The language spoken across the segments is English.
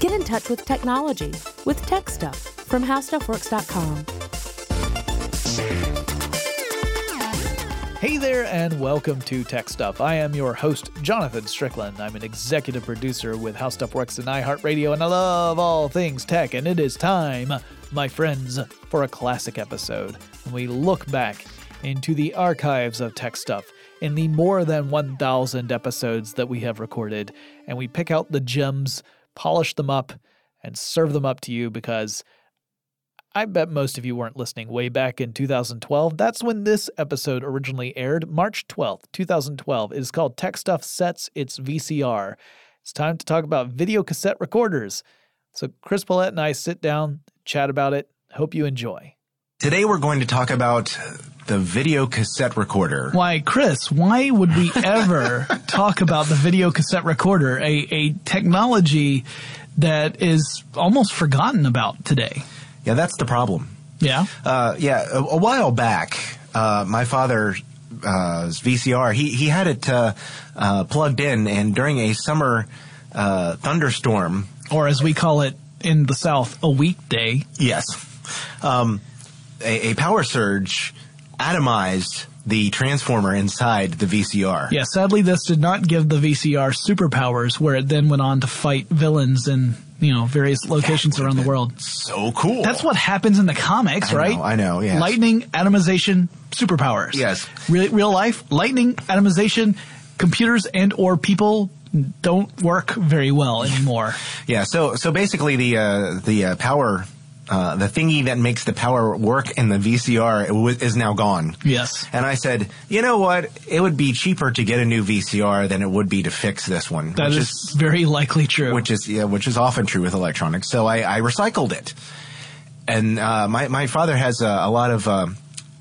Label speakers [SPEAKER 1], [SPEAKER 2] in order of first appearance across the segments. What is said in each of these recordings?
[SPEAKER 1] Get in touch with technology with Tech Stuff from HowStuffWorks.com.
[SPEAKER 2] Hey there, and welcome to Tech Stuff. I am your host, Jonathan Strickland. I'm an executive producer with How Stuff Works and iHeartRadio, and I love all things tech. And it is time, my friends, for a classic episode. When we look back into the archives of Tech Stuff in the more than 1,000 episodes that we have recorded, and we pick out the gems, polish them up, and serve them up to you because I bet most of you weren't listening way back in 2012. That's when this episode originally aired, March 12th, 2012. It is called Tech Stuff Sets Its VCR. It's time to talk about video cassette recorders. So Chris Pollette and I sit down, chat about it. Hope you enjoy.
[SPEAKER 3] Today we're going to talk about the video cassette recorder.
[SPEAKER 4] Why, Chris, why would we ever talk about the video cassette recorder, a, a technology that is almost forgotten about today?
[SPEAKER 3] Yeah, that's the problem.
[SPEAKER 4] Yeah.
[SPEAKER 3] Uh, yeah, a, a, while back, uh, my father's uh, VCR, he, he had it uh, uh, plugged in, and during a summer uh, thunderstorm,
[SPEAKER 4] or as we call it in the South, a weekday.
[SPEAKER 3] Yes. Um, a, a power surge atomized the transformer inside the VCR.
[SPEAKER 4] Yeah, sadly, this did not give the VCR superpowers, where it then went on to fight villains in you know various locations around the world.
[SPEAKER 3] So cool.
[SPEAKER 4] That's what happens in the comics,
[SPEAKER 3] I
[SPEAKER 4] right?
[SPEAKER 3] Know, I know. Yeah.
[SPEAKER 4] Lightning atomization superpowers.
[SPEAKER 3] Yes.
[SPEAKER 4] Real, real life lightning atomization computers and or people don't work very well anymore.
[SPEAKER 3] yeah. So so basically the uh, the uh, power uh, the thingy that makes the power work in the VCR is now gone.
[SPEAKER 4] Yes.
[SPEAKER 3] And I said, you know what? It would be cheaper to get a new VCR than it would be to fix this one.
[SPEAKER 4] That
[SPEAKER 3] is,
[SPEAKER 4] is, very likely true.
[SPEAKER 3] Which is yeah, which is often true with electronics. So I, I recycled it. And uh, my my father has a, a lot of. Uh,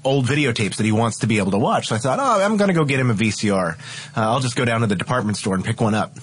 [SPEAKER 3] old videotapes that he wants to be able to watch. So I thought, oh, I'm going to go get him a VCR. Uh, I'll just go down to the department store and pick one up.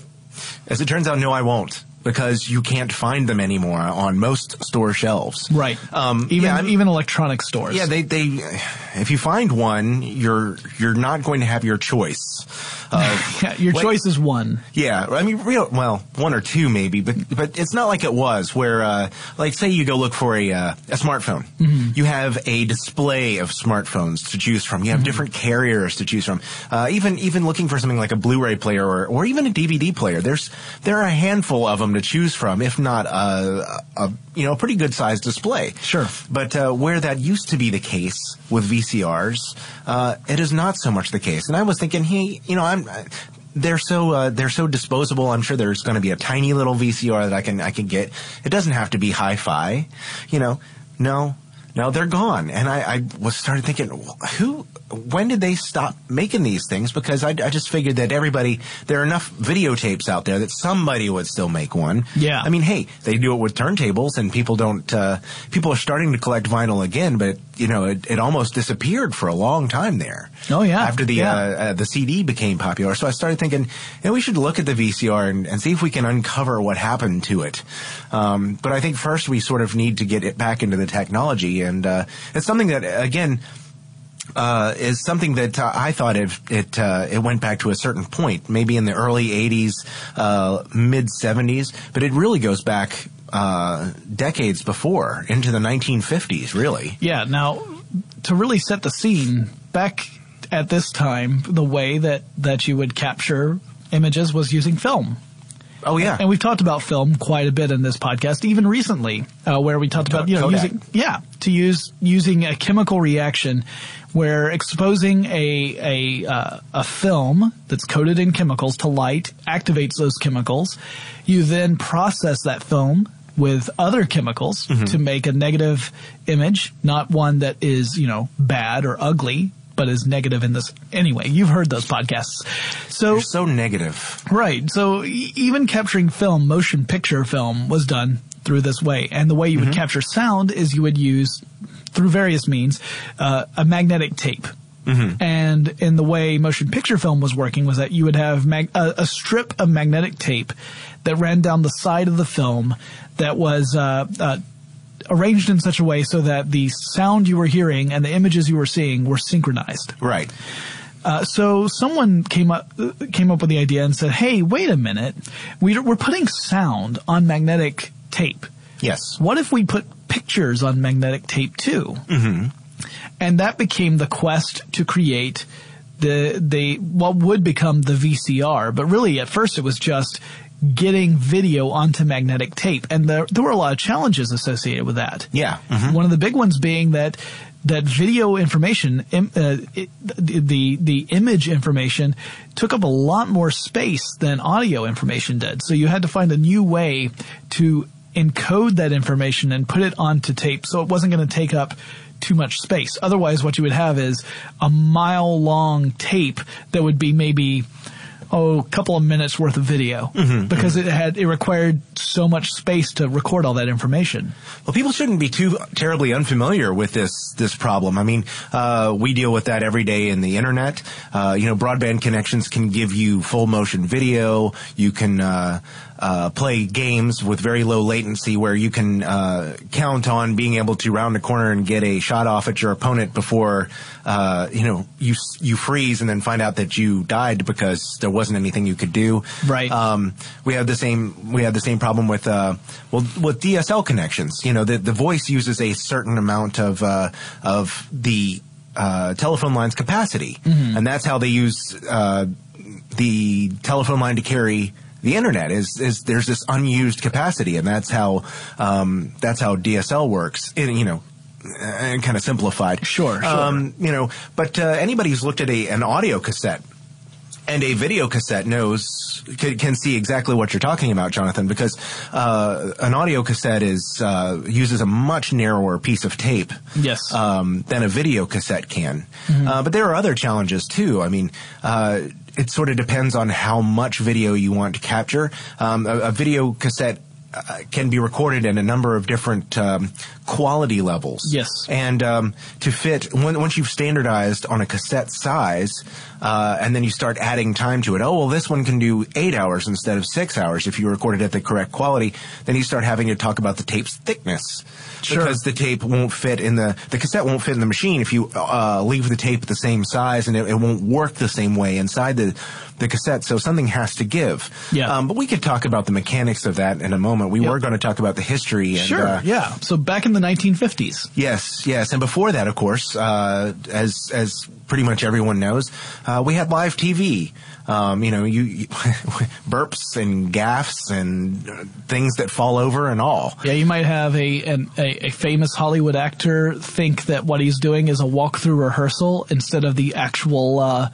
[SPEAKER 3] As it turns out, no, I won't because you can't find them anymore on most store shelves.
[SPEAKER 4] Right. Um, even yeah, even electronic stores.
[SPEAKER 3] Yeah, they they if you find one, you're you're not going to have your choice.
[SPEAKER 4] your choice is one.
[SPEAKER 3] Yeah, I mean, real well, one or two maybe, but but it's not like it was where, uh, like, say you go look for a uh, a smartphone, mm-hmm. you have a display of smartphones to choose from. You have mm-hmm. different carriers to choose from. Uh, even even looking for something like a Blu-ray player or or even a DVD player, there's there are a handful of them to choose from, if not a, a you know a pretty good sized display.
[SPEAKER 4] Sure,
[SPEAKER 3] but uh, where that used to be the case with VCRs, uh, it is not so much the case. And I was thinking, hey, you know, I'm they're so uh, they're so disposable. I'm sure there's going to be a tiny little VCR that I can I can get. It doesn't have to be hi-fi, you know. No, no, they're gone. And I, I was started thinking, who when did they stop making these things? Because I, I, just figured that everybody, there are enough videotapes out there that somebody would still make one.
[SPEAKER 4] Yeah.
[SPEAKER 3] I mean, hey, they do it with turntables and people don't, uh, people are starting to collect vinyl again, but, you know, it, it almost disappeared for a long time there.
[SPEAKER 4] Oh, yeah.
[SPEAKER 3] After the,
[SPEAKER 4] yeah.
[SPEAKER 3] Uh, uh, the CD became popular. So I started thinking, you know, we should look at the VCR and, and see if we can uncover what happened to it. Um, but I think first we sort of need to get it back into the technology. And, uh, it's something that, again, uh, is something that uh, I thought it it, uh, it went back to a certain point, maybe in the early '80s, uh, mid '70s, but it really goes back uh, decades before into the 1950s, really.
[SPEAKER 4] Yeah. Now, to really set the scene, back at this time, the way that that you would capture images was using film.
[SPEAKER 3] Oh yeah,
[SPEAKER 4] and we've talked about film quite a bit in this podcast, even recently, uh, where we talked about you know
[SPEAKER 3] Kodak.
[SPEAKER 4] using yeah to use using a chemical reaction where exposing a a uh, a film that's coated in chemicals to light activates those chemicals. You then process that film with other chemicals mm-hmm. to make a negative image, not one that is you know bad or ugly, but is negative in this anyway. You've heard those podcasts. So
[SPEAKER 3] You're so negative.
[SPEAKER 4] Right. So e- even capturing film, motion picture film was done through this way. And the way you would mm-hmm. capture sound is you would use through various means uh, a magnetic tape. Mm-hmm. And in the way motion picture film was working was that you would have mag- a, a, strip of magnetic tape that ran down the side of the film that was uh, uh, arranged in such a way so that the sound you were hearing and the images you were seeing were synchronized.
[SPEAKER 3] Right.
[SPEAKER 4] Uh, so someone came up came up with the idea and said, "Hey, wait a minute, we, we're putting sound on magnetic tape.
[SPEAKER 3] Yes.
[SPEAKER 4] What if we put pictures on magnetic tape too?" Mm-hmm. And that became the quest to create the the what would become the VCR. But really, at first, it was just getting video onto magnetic tape, and there there were a lot of challenges associated with that.
[SPEAKER 3] Yeah. Mhm.
[SPEAKER 4] One of the big ones being that that video information, uh, it, the the image information, took up a lot more space than audio information did. So you had to find a new way to encode that information and put it onto tape, so it wasn't going to take up too much space. Otherwise, what you would have is a mile long tape that would be maybe oh, a couple of minutes worth of video because it had it required so much space to record all that information.
[SPEAKER 3] Well, people shouldn't be too terribly unfamiliar with this this problem. I mean, uh, we deal with that every day in the internet. Uh, you know, broadband connections can give you full motion video. You can uh, uh, play games with very low latency, where you can uh, count on being able to round a corner and get a shot off at your opponent before uh, you know you you freeze and then find out that you died because there wasn't anything you could do.
[SPEAKER 4] Right.
[SPEAKER 3] Um, we have the same we have the same problem with uh, well with DSL connections. You know, the the voice uses a certain amount of uh, of the uh, telephone line's capacity, and that's how they use uh, the telephone line to carry the internet. Is is there's this unused capacity, and that's how um, that's how DSL works. And you know. And kind of simplified,
[SPEAKER 4] Sure, sure.
[SPEAKER 3] Um, you know, but uh, anybody who's looked at a an audio cassette and a video cassette knows can, can see exactly what you're talking about, Jonathan, because uh, an audio cassette is uh, uses a much narrower piece of tape,
[SPEAKER 4] Yes.
[SPEAKER 3] um, than a video cassette can. Uh, but there are other challenges too. I mean. It sort of depends on how much video you want to capture. Um, a, a video cassette uh, can be recorded in a number of different um, quality levels.
[SPEAKER 4] Yes.
[SPEAKER 3] And um, to fit, when, once you've standardized on a cassette size, uh, and then you start adding time to it. Oh, well, this one can do eight hours instead of six hours if you record it at the correct quality. Then you start having to talk about the tape's thickness.
[SPEAKER 4] Sure.
[SPEAKER 3] Because the tape won't fit in the, the cassette won't fit in the machine if you uh, leave the tape the same size and it, it won't work the same way inside the, the cassette. So something has to give.
[SPEAKER 4] Yeah.
[SPEAKER 3] Um, but we could talk about the mechanics of that in a moment. We
[SPEAKER 4] Yep.
[SPEAKER 3] were going to talk about the history. And,
[SPEAKER 4] Sure.
[SPEAKER 3] uh,
[SPEAKER 4] yeah. So back in the 1950s.
[SPEAKER 3] Yes, yes, and before that, of course, uh, as as pretty much everyone knows, uh, we had live TV. Um, you know, you, you burps and gaffs and uh, things that fall over and all.
[SPEAKER 4] Yeah, you might have a, an, a a famous Hollywood actor think that what he's doing is a walkthrough rehearsal instead of the actual uh,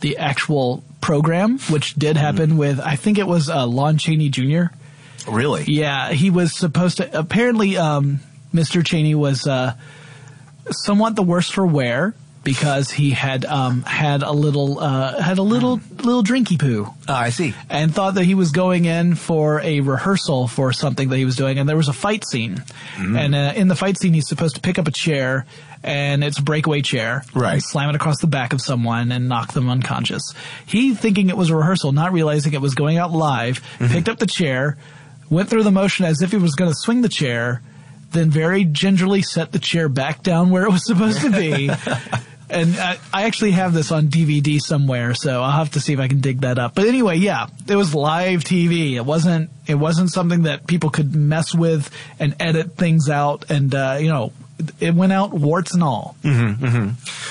[SPEAKER 4] the actual program, which did happen with I think it was uh, Lon Chaney Jr.
[SPEAKER 3] Really?
[SPEAKER 4] Yeah, he was supposed to. Apparently, um, Mr. Chaney was uh, somewhat the worse for wear because he had um, had a little uh, had a little little drinky poo
[SPEAKER 3] Ah, I see.
[SPEAKER 4] and thought that he was going in for a rehearsal for something that he was doing, and there was a fight scene. And uh, in the fight scene, he's supposed to pick up a chair, and it's a breakaway chair,
[SPEAKER 3] Right.
[SPEAKER 4] and slam it across the back of someone and knock them unconscious. He, thinking it was a rehearsal, not realizing it was going out live, picked up the chair, went through the motion as if he was going to swing the chair, then very gingerly set the chair back down where it was supposed to be. And I, I actually have this on DVD somewhere, so I'll have to see if I can dig that up. But anyway, yeah, it was live TV. It wasn't. It wasn't something that people could mess with and edit things out. And uh, you know, it went out warts and all.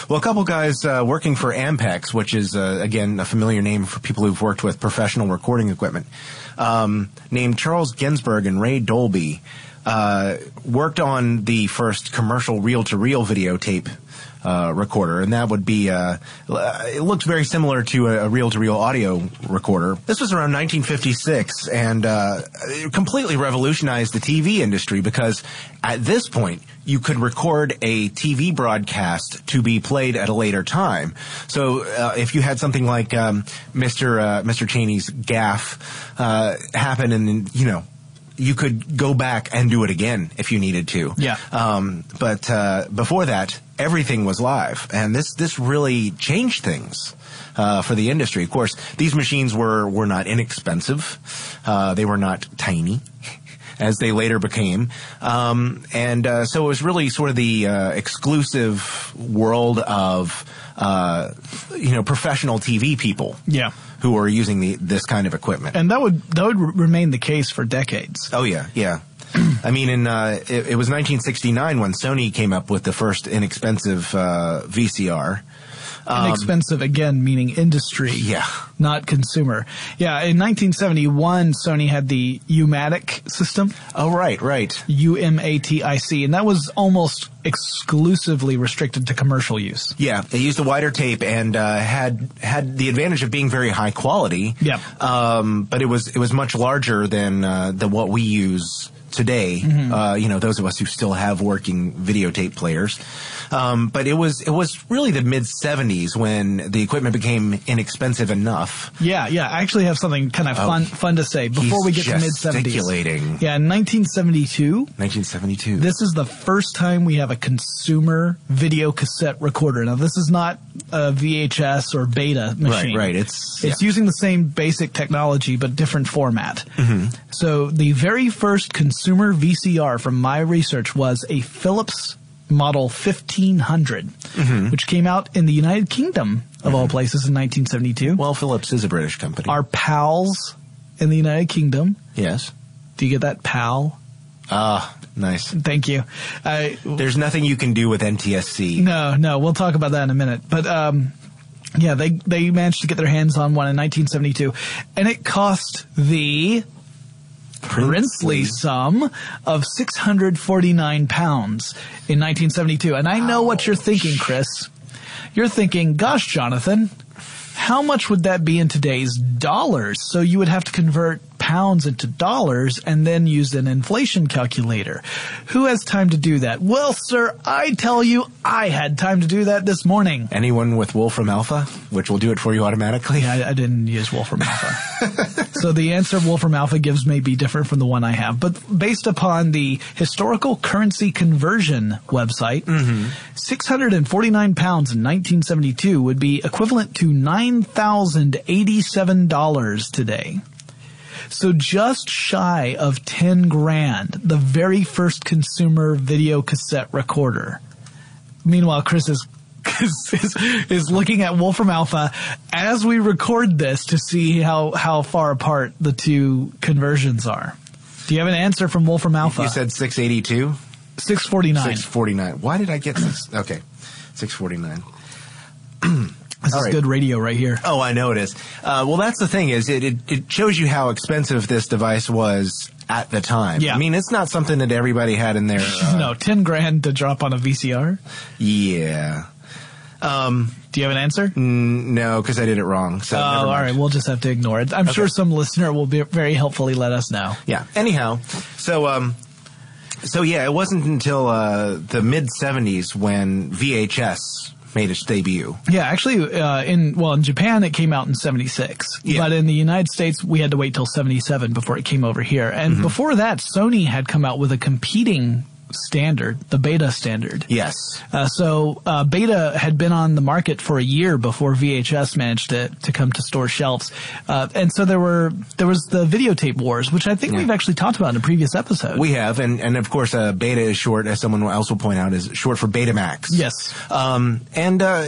[SPEAKER 3] Well, a couple guys uh, working for Ampex, which is uh, again a familiar name for people who've worked with professional recording equipment, um, named Charles Ginsburg and Ray Dolby, uh, worked on the first commercial reel-to-reel videotape. Uh, recorder, and that would be. Uh, it looks very similar to a, reel-to-reel audio recorder. This was around 1956, and uh, it completely revolutionized the TV industry because at this point you could record a TV broadcast to be played at a later time. So uh, if you had something like um, Mr. Uh, Mr. Chaney's gaff uh, happen, and you know. You could go back and do it again if you needed to.
[SPEAKER 4] Yeah.
[SPEAKER 3] Um, but uh, before that, everything was live, and this this really changed things uh, for the industry. Of course, these machines were were not inexpensive. Uh, they were not tiny. as they later became. Um, and uh, so it was really sort of the uh, exclusive world of uh, you know professional TV people.
[SPEAKER 4] Yeah.
[SPEAKER 3] Who were using the, this kind of equipment?
[SPEAKER 4] And that would that would remain the case for decades.
[SPEAKER 3] Oh yeah, yeah. I mean, in uh, it, it, was 1969 when Sony came up with the first inexpensive uh, VCR.
[SPEAKER 4] Um, inexpensive again, meaning industry,
[SPEAKER 3] yeah,
[SPEAKER 4] not consumer. Yeah, in 1971, Sony had the U-matic system.
[SPEAKER 3] Oh, right, right.
[SPEAKER 4] U M A T I C, and that was almost exclusively restricted to commercial use.
[SPEAKER 3] Yeah, They used a wider tape and uh, had had the advantage of being very high quality.
[SPEAKER 4] Yeah,
[SPEAKER 3] um, but it was it was much larger than uh, than what we use today. Mm-hmm. Uh, you know, those of us who still have working videotape players. Um, but it was it was really the mid '70s when the equipment became inexpensive enough.
[SPEAKER 4] Yeah, yeah. I actually have something kind of oh, fun fun to say before we get to mid '70s. Yeah, in 1972.
[SPEAKER 3] 1972.
[SPEAKER 4] This is the first time we have a consumer video cassette recorder. Now, this is not a VHS or Beta machine.
[SPEAKER 3] Right, right. It's
[SPEAKER 4] it's yeah. using the same basic technology but different format.
[SPEAKER 3] Mm-hmm.
[SPEAKER 4] So the very first consumer VCR from my research was a Philips model 1500, mm-hmm. which came out in the United Kingdom of mm-hmm. all places in 1972.
[SPEAKER 3] Well, Philips is a British company.
[SPEAKER 4] Our pals in the United Kingdom.
[SPEAKER 3] Yes.
[SPEAKER 4] Do you get that pal?
[SPEAKER 3] Ah, nice.
[SPEAKER 4] Thank you.
[SPEAKER 3] Uh, There's nothing you can do with NTSC.
[SPEAKER 4] No, no. We'll talk about that in a minute. But um, yeah, they they managed to get their hands on one in 1972, and it cost the princely sum of 649 pounds in 1972. And I know Ouch. what you're thinking, Chris. You're thinking, gosh, Jonathan, how much would that be in today's dollars? So you would have to convert pounds into dollars and then use an inflation calculator. Who has time to do that? Well, sir, I tell you, I had time to do that this morning.
[SPEAKER 3] Anyone with Wolfram Alpha, which will do it for you automatically?
[SPEAKER 4] Yeah, I, I didn't use Wolfram Alpha. so the answer Wolfram Alpha gives may be different from the one I have, but based upon the historical currency conversion website,
[SPEAKER 3] mm-hmm.
[SPEAKER 4] 649 pounds in 1972 would be equivalent to $9,087 today. So just shy of 10 grand, the very first consumer video cassette recorder. Meanwhile, Chris is is, is, looking at Wolfram Alpha as we record this to see how, how far apart the two conversions are. Do you have an answer from Wolfram Alpha?
[SPEAKER 3] You said 682?
[SPEAKER 4] 649.
[SPEAKER 3] 649. Why did I get this? Okay. 649.
[SPEAKER 4] This All is right. good radio right here.
[SPEAKER 3] Oh, I know it is. Uh, well, that's the thing is it, it, it shows you how expensive this device was at the time.
[SPEAKER 4] Yeah.
[SPEAKER 3] I mean, it's not something that everybody had in their. Uh,
[SPEAKER 4] no, ten grand to drop on a VCR.
[SPEAKER 3] Yeah. Um,
[SPEAKER 4] Do you have an answer?
[SPEAKER 3] N- no, because I did it wrong. So
[SPEAKER 4] oh, all right. We'll just have to ignore it. I'm okay. sure some listener will be very helpfully let us know.
[SPEAKER 3] Yeah. Anyhow, so um, so yeah, it wasn't until uh, the mid '70s when VHS made its debut.
[SPEAKER 4] Yeah, actually, uh, in well, in Japan it came out in '76, yeah. but in the United States we had to wait till '77 before it came over here. And mm-hmm. before that, Sony had come out with a competing standard, the beta standard.
[SPEAKER 3] Yes.
[SPEAKER 4] Uh, so uh, beta had been on the market for a year before VHS managed to, to come to store shelves, uh, and so there were there was the videotape wars, which I think yeah. we've actually talked about in a previous episode.
[SPEAKER 3] We have, and and of course, uh, beta is short, as someone else will point out, is short for Betamax.
[SPEAKER 4] Yes.
[SPEAKER 3] Um, and uh,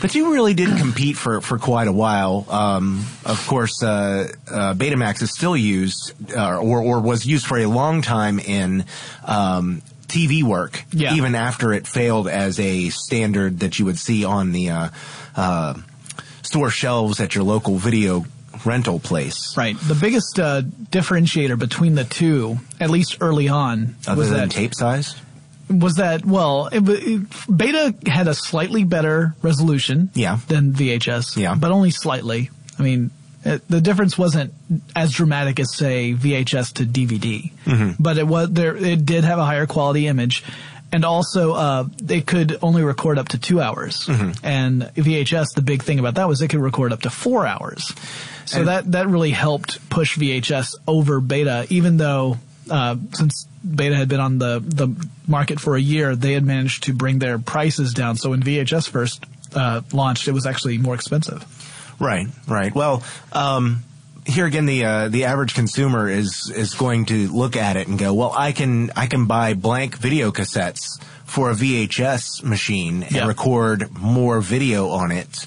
[SPEAKER 3] but you really did compete for for quite a while. Um, of course, uh, Betamax is still used, or or was used for a long time in. Um, TV work,
[SPEAKER 4] yeah.
[SPEAKER 3] even after it failed as a standard that you would see on the uh, uh, store shelves at your local video rental place.
[SPEAKER 4] Right. The biggest uh, differentiator between the two, at least early on,
[SPEAKER 3] Other
[SPEAKER 4] was that
[SPEAKER 3] tape size.
[SPEAKER 4] Was that well? It, it, Beta had a slightly better resolution,
[SPEAKER 3] yeah.
[SPEAKER 4] than VHS,
[SPEAKER 3] yeah,
[SPEAKER 4] but only slightly. I mean, it, the difference wasn't as dramatic as say VHS to DVD,
[SPEAKER 3] mm-hmm.
[SPEAKER 4] but it was there. It did have a higher quality image, and also uh, it could only record up to two hours.
[SPEAKER 3] Mm-hmm.
[SPEAKER 4] And VHS, the big thing about that was it could record up to four hours. So and that that really helped push VHS over Beta, even though uh, since Beta had been on the the market for a year, they had managed to bring their prices down. So when VHS first uh, launched, it was actually more expensive.
[SPEAKER 3] Right, right. Well, um, here again, the uh, the average consumer is is going to look at it and go, well, I can I can buy blank video cassettes for a VHS machine and
[SPEAKER 4] Yeah.
[SPEAKER 3] record more video on it.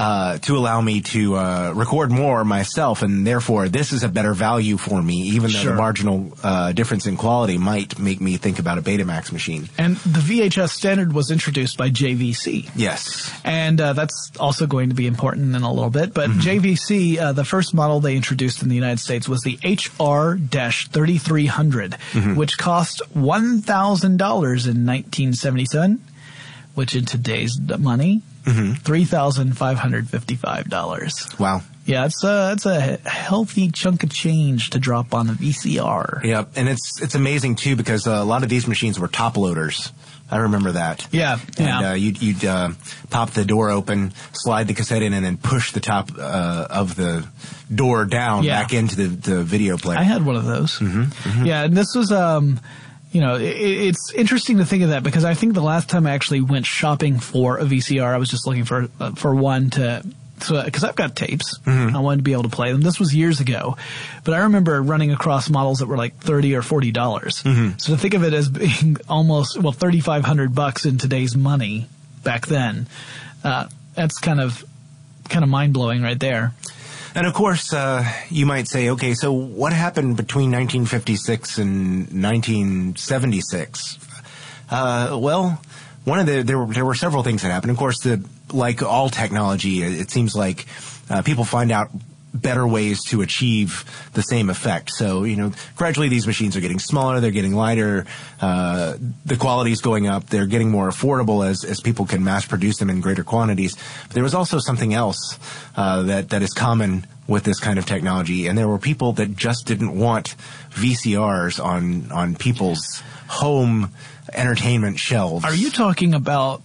[SPEAKER 3] Uh, to allow me to uh, record more myself, and therefore this is a better value for me, even though
[SPEAKER 4] Sure.
[SPEAKER 3] the marginal uh, difference in quality might make me think about a Betamax machine.
[SPEAKER 4] And the VHS standard was introduced by JVC.
[SPEAKER 3] Yes.
[SPEAKER 4] And uh, that's also going to be important in a little bit. But JVC, uh, the first model they introduced in the United States was the HR-3300, which cost $1,000 in 1977, which in today's d- money, $3,555.
[SPEAKER 3] Wow.
[SPEAKER 4] Yeah, it's a, it's a healthy chunk of change to drop on a VCR.
[SPEAKER 3] Yep, and it's it's amazing too because uh, a lot of these machines were top loaders. I remember that.
[SPEAKER 4] Yeah,
[SPEAKER 3] and
[SPEAKER 4] yeah.
[SPEAKER 3] uh, you'd, you'd uh, pop the door open, slide the cassette in, and then push the top uh, of the door down
[SPEAKER 4] Yeah.
[SPEAKER 3] back into the, the video player.
[SPEAKER 4] I had one of those. Mm-hmm, Yeah, and this was, um, you know, it, it's interesting to think of that because I think the last time I actually went shopping for a VCR, I was just looking for uh, for one to. So, Because I've got tapes, I wanted to be able to play them. This was years ago, but I remember running across models that were like thirty or forty dollars. So to think of it as being almost well thirty five hundred bucks in today's money back then, uh, that's kind of kind of mind blowing right there.
[SPEAKER 3] And of course, uh, you might say, okay, so what happened between 1956 and 1976? Uh, well, one of the there were, there were several things that happened. Of course, the like all technology, it, seems like uh, people find out better ways to achieve the same effect. So, you know, gradually these machines are getting smaller, they're getting lighter, uh, the is going up, they're getting more affordable as, as people can mass produce them in greater quantities. But there was also something else uh, that, that is common with this kind of technology, and there were people that just didn't want VCRs on, on people's home entertainment shelves.
[SPEAKER 4] Are you talking about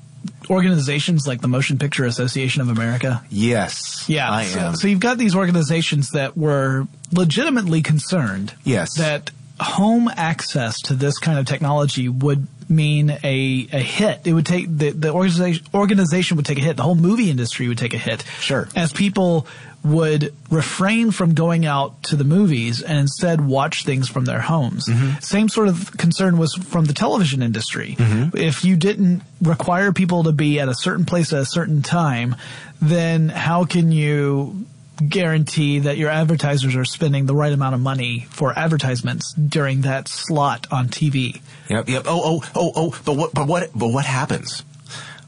[SPEAKER 4] organizations like the Motion Picture Association of America?
[SPEAKER 3] Yes.
[SPEAKER 4] Yeah.
[SPEAKER 3] I
[SPEAKER 4] so,
[SPEAKER 3] am.
[SPEAKER 4] so you've got these organizations that were legitimately concerned
[SPEAKER 3] Yes.
[SPEAKER 4] that home access to this kind of technology would mean a, a hit. It would take the, the organization organization would take a hit. The whole movie industry would take a hit.
[SPEAKER 3] Sure.
[SPEAKER 4] As people would refrain from going out to the movies and instead watch things from their homes.
[SPEAKER 3] Mm-hmm.
[SPEAKER 4] Same sort of concern was from the television industry. If you didn't require people to be at a certain place at a certain time, then how can you guarantee that your advertisers are spending the right amount of money for advertisements during that slot on TV?
[SPEAKER 3] Yep, yep. Oh, oh, oh, oh. But what? But what? But what happens?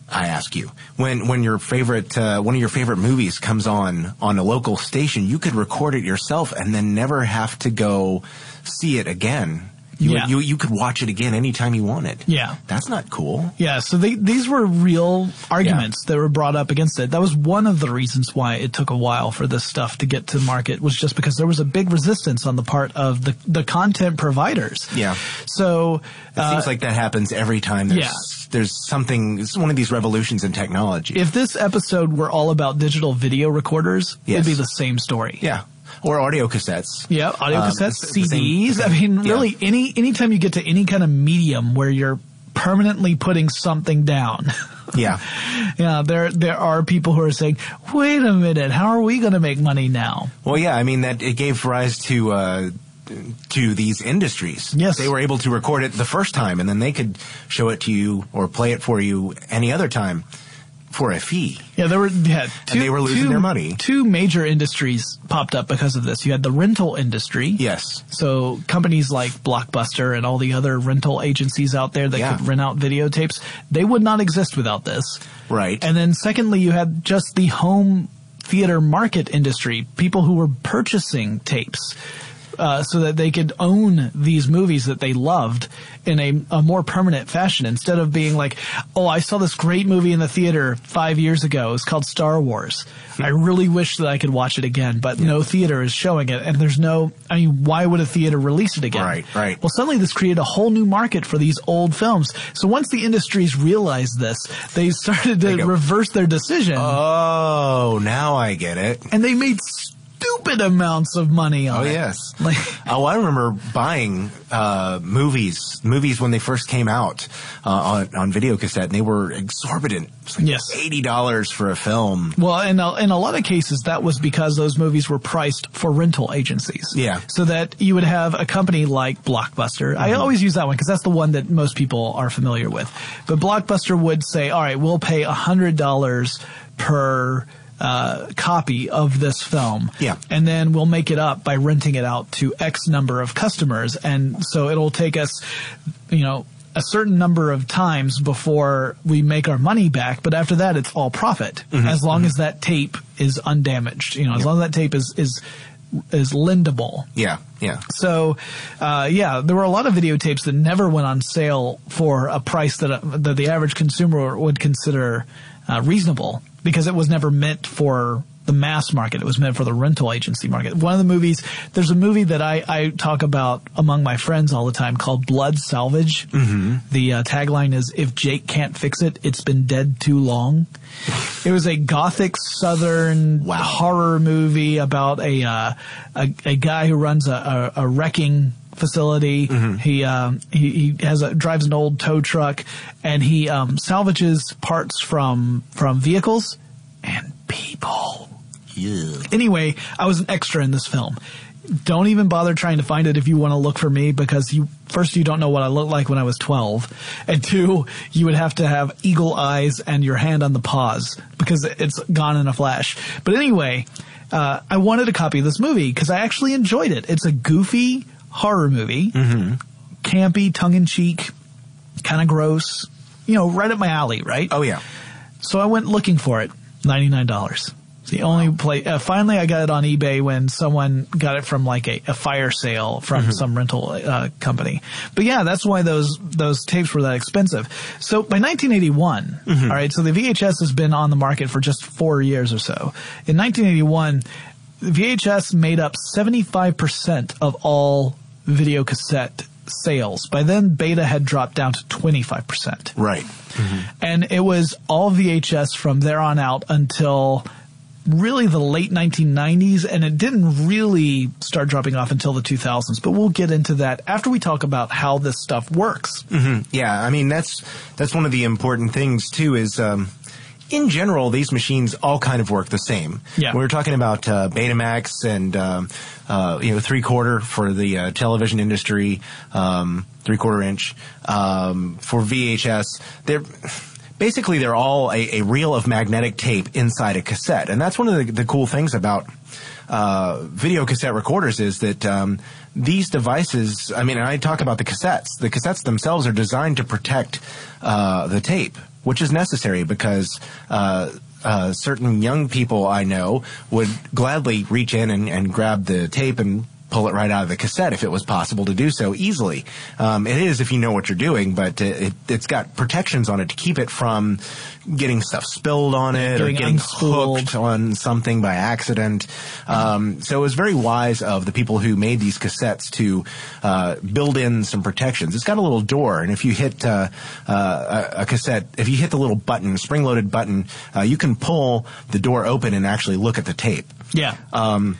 [SPEAKER 3] I ask you, when when your favorite uh, one of your favorite movies comes on on a local station, you could record it yourself and then never have to go see it again. You
[SPEAKER 4] Yeah.
[SPEAKER 3] you you could watch it again anytime you wanted.
[SPEAKER 4] Yeah.
[SPEAKER 3] that's not cool.
[SPEAKER 4] Yeah, so they, these were real arguments that were brought up against it. That was one of the reasons why it took a while for this stuff to get to market was just because there was a big resistance on the part of the, the content providers.
[SPEAKER 3] Yeah.
[SPEAKER 4] So,
[SPEAKER 3] It
[SPEAKER 4] uh,
[SPEAKER 3] seems like that happens every time. There's,
[SPEAKER 4] yeah.
[SPEAKER 3] There's something. It's one of these revolutions in technology.
[SPEAKER 4] if this episode were all about digital video recorders,
[SPEAKER 3] Yes.
[SPEAKER 4] it'd be the same story.
[SPEAKER 3] yeah, or audio cassettes.
[SPEAKER 4] Yeah, audio
[SPEAKER 3] Um,
[SPEAKER 4] cassettes,
[SPEAKER 3] it's the same-
[SPEAKER 4] CDs. I mean,
[SPEAKER 3] Yeah.
[SPEAKER 4] really, any anytime you get to any kind of medium where you're permanently putting something down.
[SPEAKER 3] Yeah.
[SPEAKER 4] yeah, there there are people who are saying, "Wait a minute, how are we going to make money now?"
[SPEAKER 3] Well, yeah, I mean that it gave rise to uh, to these industries.
[SPEAKER 4] Yes.
[SPEAKER 3] they were able to record it the first time, and then they could show it to you or play it for you any other time for a fee.
[SPEAKER 4] Yeah, there were yeah, two,
[SPEAKER 3] they were losing
[SPEAKER 4] two-
[SPEAKER 3] their money.
[SPEAKER 4] Two major industries popped up because of this. You had the rental industry.
[SPEAKER 3] Yes.
[SPEAKER 4] So companies like Blockbuster and all the other rental agencies out there that
[SPEAKER 3] Yeah.
[SPEAKER 4] could rent out videotapes, they would not exist without this.
[SPEAKER 3] Right.
[SPEAKER 4] And then secondly, you had just the home theater market industry, people who were purchasing tapes. Uh, so that they could own these movies that they loved in a, a more permanent fashion instead of being like, oh, I saw this great movie in the theater five years ago. It's called Star Wars. I really wish that I could watch it again, but no theater is showing it. And there's no, I mean, why would a theater release it again?
[SPEAKER 3] Right, right.
[SPEAKER 4] Well, suddenly this created a whole new market for these old films. So once the industries realized this, they started to
[SPEAKER 3] They
[SPEAKER 4] reverse their decision
[SPEAKER 3] oh, now I get it.
[SPEAKER 4] and they made stupid amounts of money on
[SPEAKER 3] Oh
[SPEAKER 4] it.
[SPEAKER 3] yes.
[SPEAKER 4] Like,
[SPEAKER 3] Oh, I remember buying uh, movies, movies when they first came out uh, on on video cassette, and they were exorbitant. It's like
[SPEAKER 4] Yes.
[SPEAKER 3] eighty dollars for a film.
[SPEAKER 4] Well, in a, in a lot of cases, that was because those movies were priced for rental agencies.
[SPEAKER 3] Yeah.
[SPEAKER 4] So that you would have a company like Blockbuster. I always use that one because that's the one that most people are familiar with. But Blockbuster would say, all right, we'll pay $100 per uh, copy of this film.
[SPEAKER 3] Yeah.
[SPEAKER 4] And then we'll make it up by renting it out to X number of customers. And so it'll take us, you know, a certain number of times before we make our money back, but after that it's all profit. As long as that tape is undamaged. You know, as long as that tape is is is lendable.
[SPEAKER 3] Yeah, yeah.
[SPEAKER 4] So, uh, yeah, there were a lot of videotapes that never went on sale for a price that, uh, that the average consumer would consider uh, reasonable because it was never meant for the mass market. It was meant for the rental agency market. One of the movies, there's a movie that I, I talk about among my friends all the time called Blood Salvage. Mm-hmm. The uh, tagline is, if Jake can't fix it, it's been dead too long. It was a gothic southern
[SPEAKER 3] Wow.
[SPEAKER 4] horror movie about a uh, a, a guy who runs a, a, a wrecking facility. He um, he, he has a drives an old tow truck and he um, salvages parts from from vehicles and people.
[SPEAKER 3] Yeah.
[SPEAKER 4] Anyway, I was an extra in this film. Don't even bother trying to find it if you want to look for me because you first you don't know what I looked like when I was 12 and two you would have to have eagle eyes and your hand on the pause because it's gone in a flash. But anyway, uh, I wanted a copy of this movie because I actually enjoyed it. It's a goofy horror movie, campy, tongue in cheek, kind of gross, you know, right up my alley, right?
[SPEAKER 3] Oh yeah.
[SPEAKER 4] So I went looking for it. Ninety nine dollars. The only place. Uh, finally, I got it on eBay when someone got it from like a, a fire sale from some rental uh, company. But yeah, that's why those those tapes were that expensive. So by 1981, all right. So the VHS has been on the market for just four years or so. In 1981, VHS made up 75 percent of all video cassette sales. By then, Beta had dropped down to 25 percent
[SPEAKER 3] Right.
[SPEAKER 4] and it was all VHS from there on out until really the late 1990s and it didn't really start dropping off until the 2000s but we'll get into that after we talk about how this stuff works
[SPEAKER 3] Yeah, I mean that's that's one of the important things too. Is um, in general these machines all kind of work the same.
[SPEAKER 4] Yeah.
[SPEAKER 3] we were talking about uh, Betamax and um, uh, you know three quarter for the uh, television industry, um, three quarter inch um, for VHS. They're basically they're all a, a reel of magnetic tape inside a cassette, and that's one of the, the cool things about uh, video cassette recorders is that um, these devices. I mean, I talk about the cassettes. The cassettes themselves are designed to protect uh, the tape, which is necessary because. Uh, uh, certain young people I know would gladly reach in and, and grab the tape and pull it right out of the cassette if it was possible to do so easily. Um, it is if you know what you're doing, but it, it's got protections on it to keep it from getting stuff spilled on it
[SPEAKER 4] Getting
[SPEAKER 3] or getting
[SPEAKER 4] unspooled.
[SPEAKER 3] hooked on something by accident. Um, so it was very wise of the people who made these cassettes to uh, build in some protections. It's got a little door, and if you hit uh, uh, a, a cassette, if you hit the little button, spring-loaded button, uh, you can pull the door open and actually look at the tape.
[SPEAKER 4] yeah um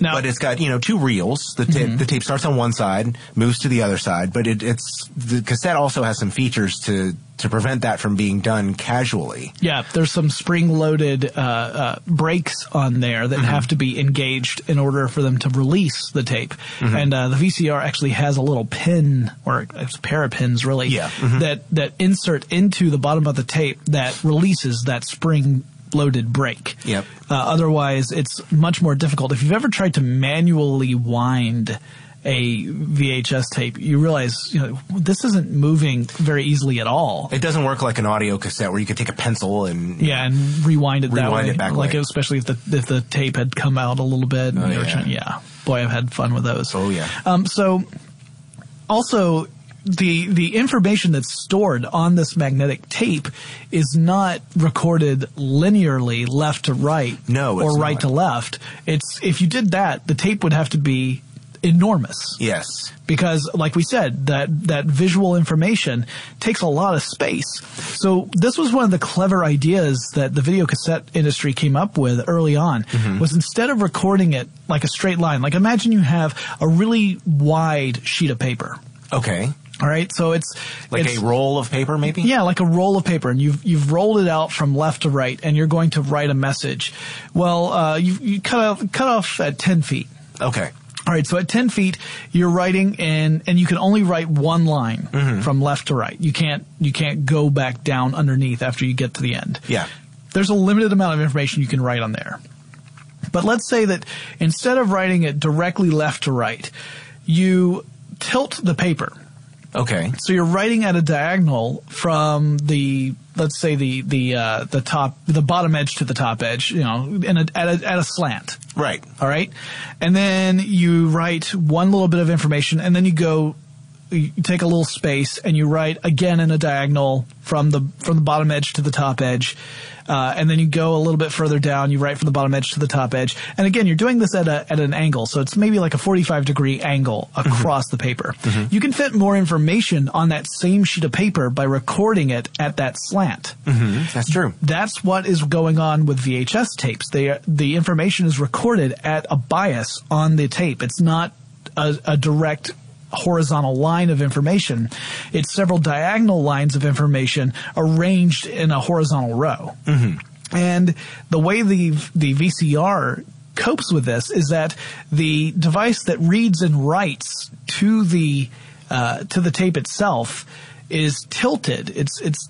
[SPEAKER 4] now
[SPEAKER 3] But it's got you know two reels. The tape the tape starts on one side, moves to the other side. But it, it's the cassette also has some features to to prevent that from being done casually.
[SPEAKER 4] yeah there's some spring loaded uh, uh, brakes on there that have to be engaged in order for them to release the tape and uh, the vcr actually has a little pin or it's a pair of pins really
[SPEAKER 3] Yeah.
[SPEAKER 4] that that insert into the bottom of the tape that releases that spring loaded brake
[SPEAKER 3] Yep.
[SPEAKER 4] Uh, otherwise, it's much more difficult. If you've ever tried to manually wind a VHS tape, you realize you know this isn't moving very easily at all.
[SPEAKER 3] It doesn't work like an audio cassette where you could take a pencil and
[SPEAKER 4] Yeah, and rewind it that
[SPEAKER 3] Rewind
[SPEAKER 4] way.
[SPEAKER 3] it back
[SPEAKER 4] like
[SPEAKER 3] way.
[SPEAKER 4] especially if the if the tape had come out a little bit. And
[SPEAKER 3] Oh, yeah.
[SPEAKER 4] trying- yeah. Boy, I've had fun with those.
[SPEAKER 3] Oh yeah.
[SPEAKER 4] Um, so also the the information that's stored on this magnetic tape is not recorded linearly left to right
[SPEAKER 3] No,
[SPEAKER 4] or right
[SPEAKER 3] not.
[SPEAKER 4] to left. It's if you did that, the tape would have to be enormous
[SPEAKER 3] Yes.
[SPEAKER 4] because like we said that that visual information takes a lot of space so this was one of the clever ideas that the video cassette industry came up with early on mm-hmm. was instead of recording it like a straight line like imagine you have a really wide sheet of paper
[SPEAKER 3] Okay.
[SPEAKER 4] All right, so it's
[SPEAKER 3] Like
[SPEAKER 4] it's,
[SPEAKER 3] a roll of paper, maybe?
[SPEAKER 4] Yeah, like a roll of paper, and you've you've rolled it out from left to right, and you're going to write a message. Well, uh, you you cut off cut off at ten feet.
[SPEAKER 3] Okay.
[SPEAKER 4] All right, so at 10 feet, you're writing in, and you can only write one line
[SPEAKER 3] Mm-hmm.
[SPEAKER 4] from left to right. You can't, you can't go back down underneath after you get to the end.
[SPEAKER 3] Yeah.
[SPEAKER 4] There's a limited amount of information you can write on there. But let's say that instead of writing it directly left to right, you tilt the paper.
[SPEAKER 3] Okay.
[SPEAKER 4] So you're writing at a diagonal from the let's say the the uh, the top the bottom edge to the top edge, you know, in a, at a at a slant.
[SPEAKER 3] Right.
[SPEAKER 4] All right. And then you write one little bit of information and then you go, you take a little space and you write again in a diagonal from the, from the bottom edge to the top edge. Uh, and then you go a little bit further down, you write from the bottom edge to the top edge. And again, you're doing this at a, at an angle. So it's maybe like a 45 degree angle mm-hmm. across the paper. Mm-hmm. You can fit more information on that same sheet of paper by recording it at that slant. Mm-hmm.
[SPEAKER 3] That's true.
[SPEAKER 4] That's what is going on with VHS tapes. They the information is recorded at a bias on the tape. It's not a, a direct horizontal line of information. It's several diagonal lines of information arranged in a horizontal row. And the way the the VCR copes with this is that the device that reads and writes to the uh, to the tape itself is tilted. It's it's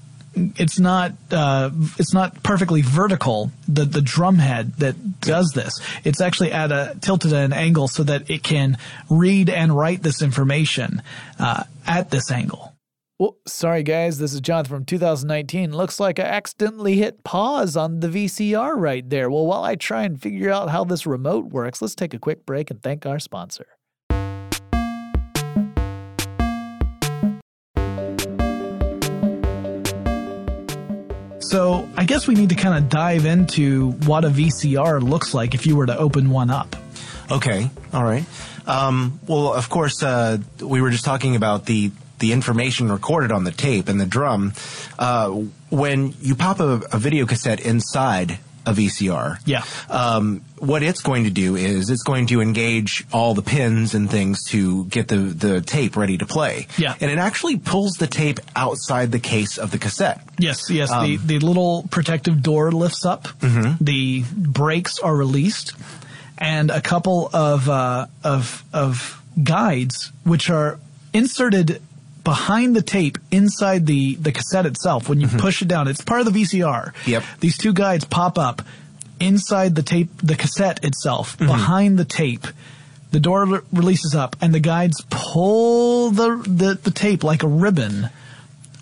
[SPEAKER 4] it's not uh, it's not perfectly vertical. The the drum head that does this, it's actually at a tilted at an angle so that it can read and write this information uh, at this angle.
[SPEAKER 2] Well, sorry guys, this is Jonathan from 2019. Looks like I accidentally hit pause on the VCR right there. Well, while I try and figure out how this remote works, let's take a quick break and thank our sponsor.
[SPEAKER 4] So I guess we need to kind of dive into what a VCR looks like if you were to open one up.
[SPEAKER 3] Okay. All right. Um, well, of course, uh, we were just talking about the the information recorded on the tape and the drum. Uh, when you pop a, a video cassette inside a VCR,
[SPEAKER 4] Yeah.
[SPEAKER 3] um, what it's going to do is it's going to engage all the pins and things to get the the tape ready to play.
[SPEAKER 4] Yeah.
[SPEAKER 3] And it actually pulls the tape outside the case of the cassette.
[SPEAKER 4] Yes, yes. the, the little protective door lifts up. The brakes are released, and a couple of uh, of of guides which are inserted behind the tape inside the the cassette itself. When you mm-hmm. push it down, it's part of the VCR.
[SPEAKER 3] Yep.
[SPEAKER 4] These two guides pop up inside the tape, the cassette itself, mm-hmm. behind the tape. The door re- releases up, and the guides pull the, the the tape like a ribbon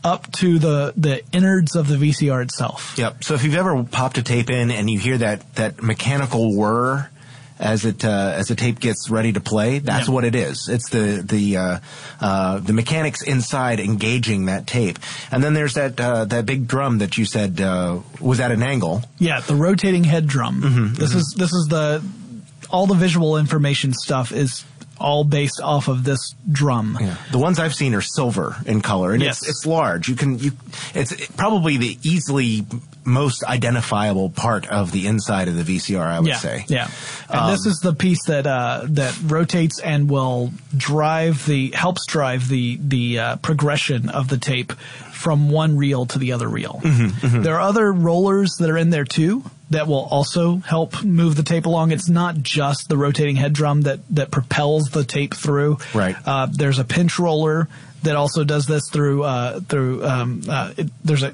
[SPEAKER 4] up to the the innards of the VCR itself.
[SPEAKER 3] Yep. So if you've ever popped a tape in and you hear that that mechanical whir as it uh, as the tape gets ready to play, that's
[SPEAKER 4] Yeah.
[SPEAKER 3] what it is. It's the the uh, uh, the mechanics inside engaging that tape, and then there's that uh, that big drum that you said uh, was at an angle.
[SPEAKER 4] Yeah, the rotating head drum. this is this is the all the visual information stuff is all based off of this drum.
[SPEAKER 3] The ones I've seen are silver in color, and
[SPEAKER 4] Yes.
[SPEAKER 3] it's it's large. You can you it's probably the easily most identifiable part of the inside of the VCR. I would
[SPEAKER 4] yeah,
[SPEAKER 3] say.
[SPEAKER 4] Yeah, and this is the piece that uh, that rotates and will drive the helps drive the the uh, progression of the tape from one reel to the other reel. There are other rollers that are in there too that will also help move the tape along. It's not just the rotating head drum that that propels the tape through.
[SPEAKER 3] Right.
[SPEAKER 4] Uh, there's a pinch roller that also does this through uh, through. Um, uh, it, there's a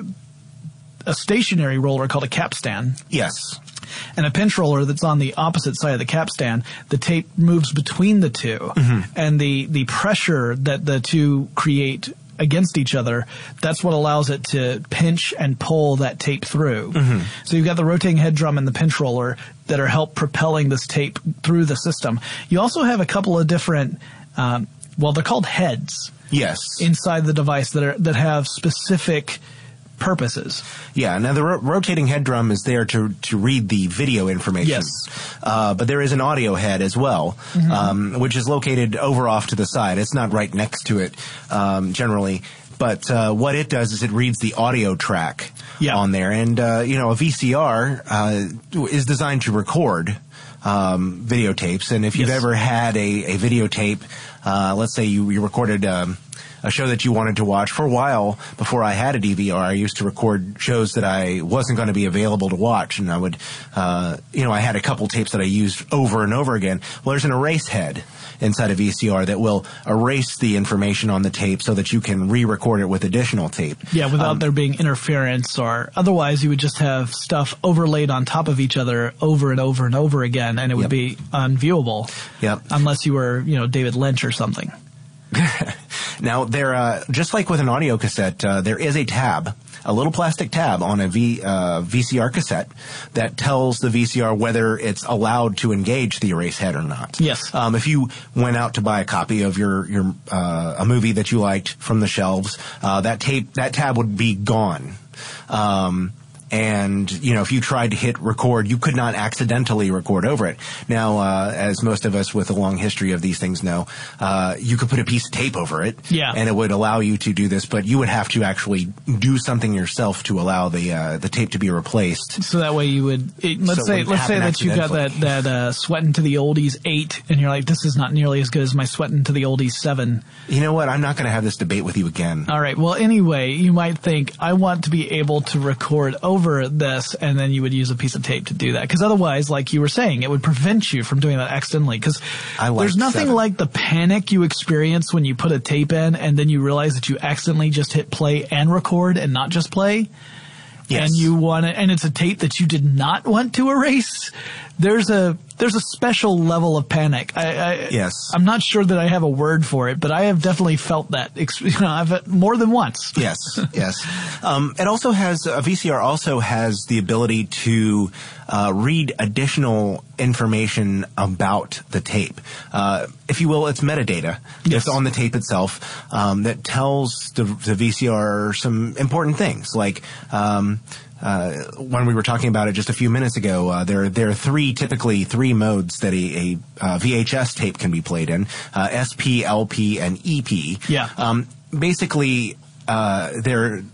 [SPEAKER 4] a stationary roller called a capstan
[SPEAKER 3] Yes.
[SPEAKER 4] and a pinch roller that's on the opposite side of the capstan, the tape moves between the 2 and the the pressure that the two create against each other, that's what allows it to pinch and pull that tape through. So you've got the rotating head drum and the pinch roller that are help propelling this tape through the system. You also have a couple of different, um, well, they're called heads
[SPEAKER 3] Yes.
[SPEAKER 4] inside the device that are that have specific purposes.
[SPEAKER 3] Yeah, now the ro- rotating head drum is there to, to read the video information.
[SPEAKER 4] Yes.
[SPEAKER 3] Uh, but there is an audio head as well, um, which is located over off to the side. It's not right next to it um, generally. But uh, what it does is it reads the audio track
[SPEAKER 4] Yeah.
[SPEAKER 3] on there. And, uh, you know, a VCR uh, is designed to record um, videotapes. And if you've
[SPEAKER 4] Yes.
[SPEAKER 3] ever had a, a videotape, uh, let's say you, you recorded um, a show that you wanted to watch for a while before I had a DVR. I used to record shows that I wasn't going to be available to watch, and I would, uh, you know, I had a couple tapes that I used over and over again. Well, there's an erase head inside a VCR that will erase the information on the tape so that you can re-record it with additional tape.
[SPEAKER 4] Yeah, without um, there being interference or otherwise you would just have stuff overlaid on top of each other over and over and over again and it would yep. be unviewable.
[SPEAKER 3] Yep.
[SPEAKER 4] Unless you were, you know, David Lynch or something.
[SPEAKER 3] now, there, uh, just like with an audio cassette, uh, there is a tab, a little plastic tab on a v, uh, VCR cassette that tells the VCR whether it's allowed to engage the erase head or not.
[SPEAKER 4] Yes.
[SPEAKER 3] Um, if you went out to buy a copy of your your uh, a movie that you liked from the shelves, uh, that tape that tab would be gone. Um, and you know if you tried to hit record you could not accidentally record over it. Now uh, as most of us with a long history of these things know uh, you could put a piece of tape over it.
[SPEAKER 4] Yeah.
[SPEAKER 3] and it would allow you to do this but you would have to actually do something yourself to allow the uh, the tape to be replaced.
[SPEAKER 4] So that way you would it, let's so say let's say that you got that that uh, sweating to the oldies 8 and you're like this is not nearly as good as my sweating to the oldies 7
[SPEAKER 3] you know what? I'm not going to have this debate with you again.
[SPEAKER 4] All right. Well anyway you might think I want to be able to record over over this and then you would use a piece of tape to do that. Cause otherwise, like you were saying, it would prevent you from doing that accidentally. Cause there's nothing seven. like the panic you experience when you put a tape in and then you realize that you accidentally just hit play and record and not just play. Yes. And you want it, and it's a tape that you did not want to erase. There's a, there's a special level of panic. I, I,
[SPEAKER 3] yes.
[SPEAKER 4] I'm not sure that I have a word for it, but I have definitely felt that. You know, I've more than once.
[SPEAKER 3] Yes. yes. Um, it also has a VCR also has the ability to uh, read additional information about the tape. Uh, if you will, it's metadata. Yes. It's on the tape itself um, that tells the, the, VCR some important things like. Um, uh, when we were talking about it just a few minutes ago, uh, there there are three typically three modes that a, a uh, VHS tape can be played in: uh, SP, LP, and EP.
[SPEAKER 4] Yeah. Um,
[SPEAKER 3] basically, uh, there.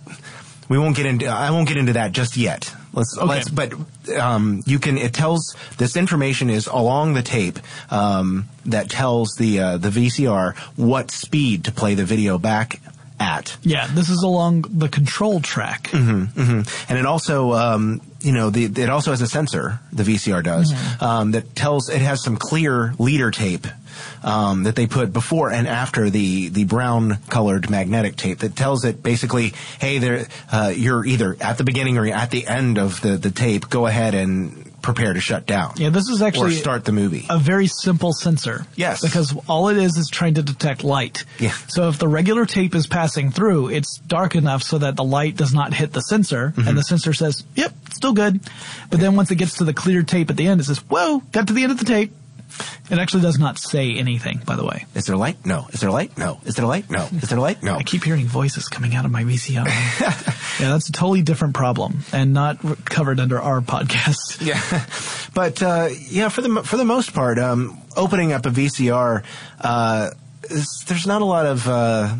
[SPEAKER 3] We won't get into. I won't get into that just yet. Let's. Okay. Let's. But um, you can. It tells this information is along the tape um, that tells the uh, the VCR what speed to play the video back at.
[SPEAKER 4] Yeah, this is along the control track.
[SPEAKER 3] Mm-hmm, mm-hmm. And it also, um, you know, the, it also has a sensor, the VCR does, mm-hmm. um, that tells, it has some clear leader tape um, that they put before and after the the brown colored magnetic tape that tells it basically, hey, there, uh, you're either at the beginning or at the end of the the tape. Go ahead and prepare to shut down.
[SPEAKER 4] Yeah, this is actually
[SPEAKER 3] or start the movie.
[SPEAKER 4] A very simple sensor.
[SPEAKER 3] Yes,
[SPEAKER 4] because all it is is trying to detect light.
[SPEAKER 3] Yeah.
[SPEAKER 4] So if the regular tape is passing through, it's dark enough so that the light does not hit the sensor, mm-hmm. and the sensor says, "Yep, still good." But then once it gets to the clear tape at the end, it says, "Whoa, got to the end of the tape." It actually does not say anything, by the way.
[SPEAKER 3] Is there a light? No. Is there a light? No. Is there a light? No. Is there a light? No.
[SPEAKER 4] I keep hearing voices coming out of my VCR. yeah, that's a totally different problem and not covered under our podcast.
[SPEAKER 3] Yeah, but uh, yeah, for the for the most part, um, opening up a VCR, uh, is, there's not a lot of. Uh,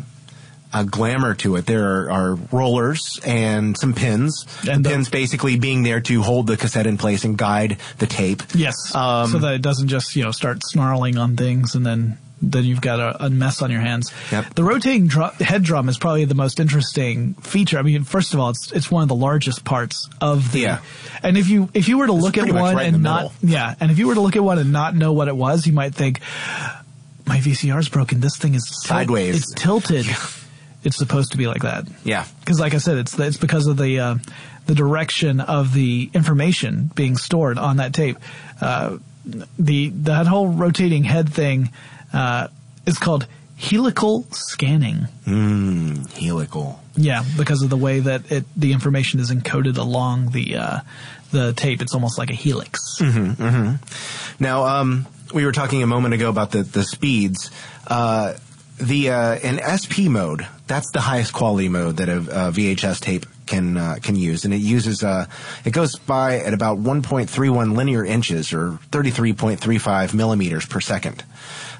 [SPEAKER 3] a glamour to it. There are, are rollers and some pins. And the, pins basically being there to hold the cassette in place and guide the tape.
[SPEAKER 4] Yes. Um, so that it doesn't just, you know, start snarling on things and then then you've got a, a mess on your hands.
[SPEAKER 3] Yep.
[SPEAKER 4] The rotating drum, head drum is probably the most interesting feature. I mean, first of all, it's it's one of the largest parts of the.
[SPEAKER 3] Yeah.
[SPEAKER 4] And if you if you were to
[SPEAKER 3] it's
[SPEAKER 4] look at one
[SPEAKER 3] right
[SPEAKER 4] and not yeah, and if you were to look at one and not know what it was, you might think my VCR's broken. This thing is
[SPEAKER 3] sideways.
[SPEAKER 4] It's tilted. it's supposed to be like that.
[SPEAKER 3] Yeah.
[SPEAKER 4] Because, like I said, it's it's because of the uh, the direction of the information being stored on that tape. Uh, the that whole rotating head thing uh, is called helical scanning.
[SPEAKER 3] Mm, helical.
[SPEAKER 4] Yeah, because of the way that it the information is encoded along the uh, the tape. It's almost like a helix.
[SPEAKER 3] Mm-hmm, mm-hmm. Now, um, we were talking a moment ago about the the speeds. The uh, in SP mode, that's the highest quality mode that a, a VHS tape can uh, can use, and it uses uh, it goes by at about 1.31 linear inches or 33.35 millimeters per second.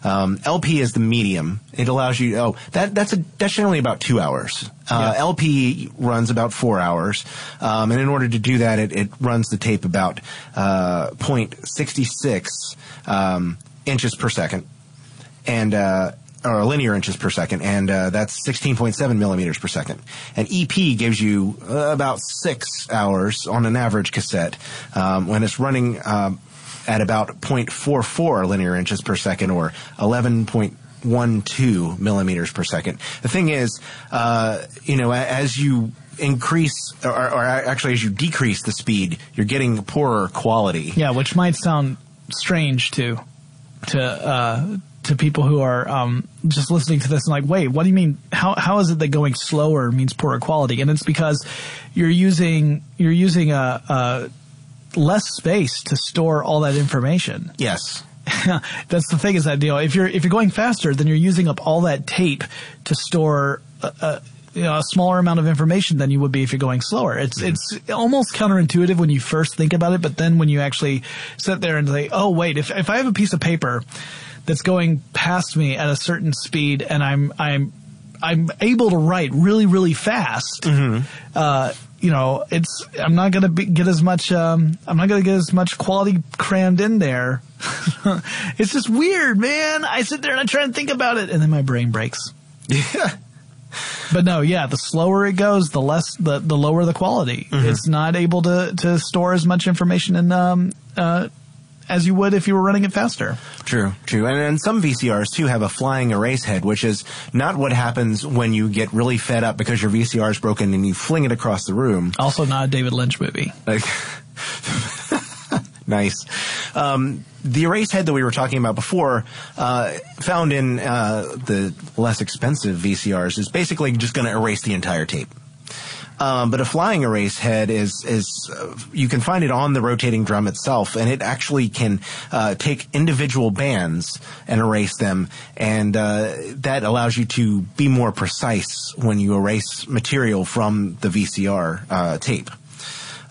[SPEAKER 3] Um, LP is the medium. It allows you. Oh, that that's a that's generally about two hours. Uh, yeah. LP runs about four hours, um, and in order to do that, it, it runs the tape about uh, 0.66 um, inches per second, and uh, or linear inches per second, and uh, that's 16.7 millimeters per second. And EP gives you uh, about six hours on an average cassette um, when it's running um, at about 0.44 linear inches per second or 11.12 millimeters per second. The thing is, uh, you know, as you increase or, or actually as you decrease the speed, you're getting poorer quality.
[SPEAKER 4] Yeah, which might sound strange to to uh, to people who are um, just listening to this and like, wait, what do you mean? How how is it that going slower means poorer quality? And it's because you're using you're using a, a less space to store all that information.
[SPEAKER 3] Yes.
[SPEAKER 4] That's the thing is that you know if you're if you're going faster, then you're using up all that tape to store a, a, you know, a smaller amount of information than you would be if you're going slower. It's mm-hmm. it's almost counterintuitive when you first think about it, but then when you actually sit there and say, "Oh, wait, if if I have a piece of paper that's going past me at a certain speed and I'm I'm I'm able to write really really fast." Mm-hmm. Uh, you know, it's I'm not gonna be, get as much um, I'm not gonna get as much quality crammed in there. it's just weird, man. I sit there and I try and think about it, and then my brain breaks.
[SPEAKER 3] Yeah.
[SPEAKER 4] But no, yeah, the slower it goes, the less the the lower the quality. Mm-hmm. It's not able to to store as much information in um uh as you would if you were running it faster.
[SPEAKER 3] True, true. And, and some VCRs too have a flying erase head, which is not what happens when you get really fed up because your VCR is broken and you fling it across the room.
[SPEAKER 4] Also not a David Lynch movie.
[SPEAKER 3] Like, nice. Um, the erase head that we were talking about before, uh, found in uh, the less expensive VCRs, is basically just going to erase the entire tape. Um, but a flying erase head is is uh, you can find it on the rotating drum itself, and it actually can uh, take individual bands and erase them, and uh, that allows you to be more precise when you erase material from the VCR uh, tape.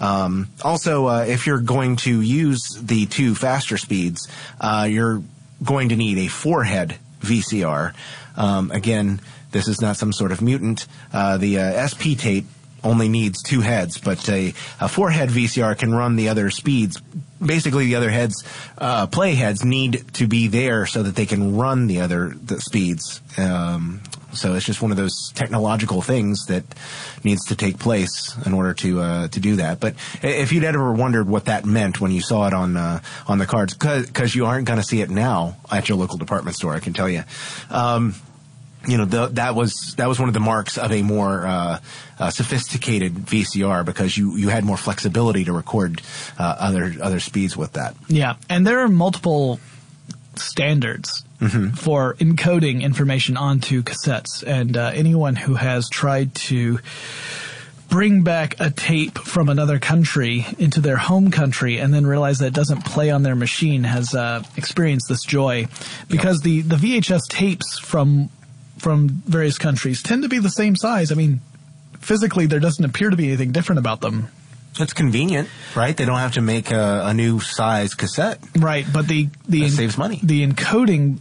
[SPEAKER 3] Um, also, uh, if you're going to use the two faster speeds, uh, you're going to need a four head VCR. Um, again, this is not some sort of mutant. The SP tape only needs two heads, but a, a four head VCR can run the other speeds. Basically, the other heads, uh, play heads need to be there so that they can run the other the speeds. Um, so it's just one of those technological things that needs to take place in order to uh, to do that. But if you'd ever wondered what that meant when you saw it on uh, on the cards, because you aren't going to see it now at your local department store, I can tell you. Um, you know the, that was that was one of the marks of a more uh, uh, sophisticated VCR because you you had more flexibility to record uh, other other speeds with that.
[SPEAKER 4] Yeah, and there are multiple standards mm-hmm. for encoding information onto cassettes, and uh, anyone who has tried to bring back a tape from another country into their home country and then realize that it doesn't play on their machine has uh, experienced this joy because yep. the, the VHS tapes from from various countries tend to be the same size. I mean, physically, there doesn't appear to be anything different about them.
[SPEAKER 3] It's convenient, right? They don't have to make a, a new size cassette.
[SPEAKER 4] Right, but the the
[SPEAKER 3] saves money.
[SPEAKER 4] The encoding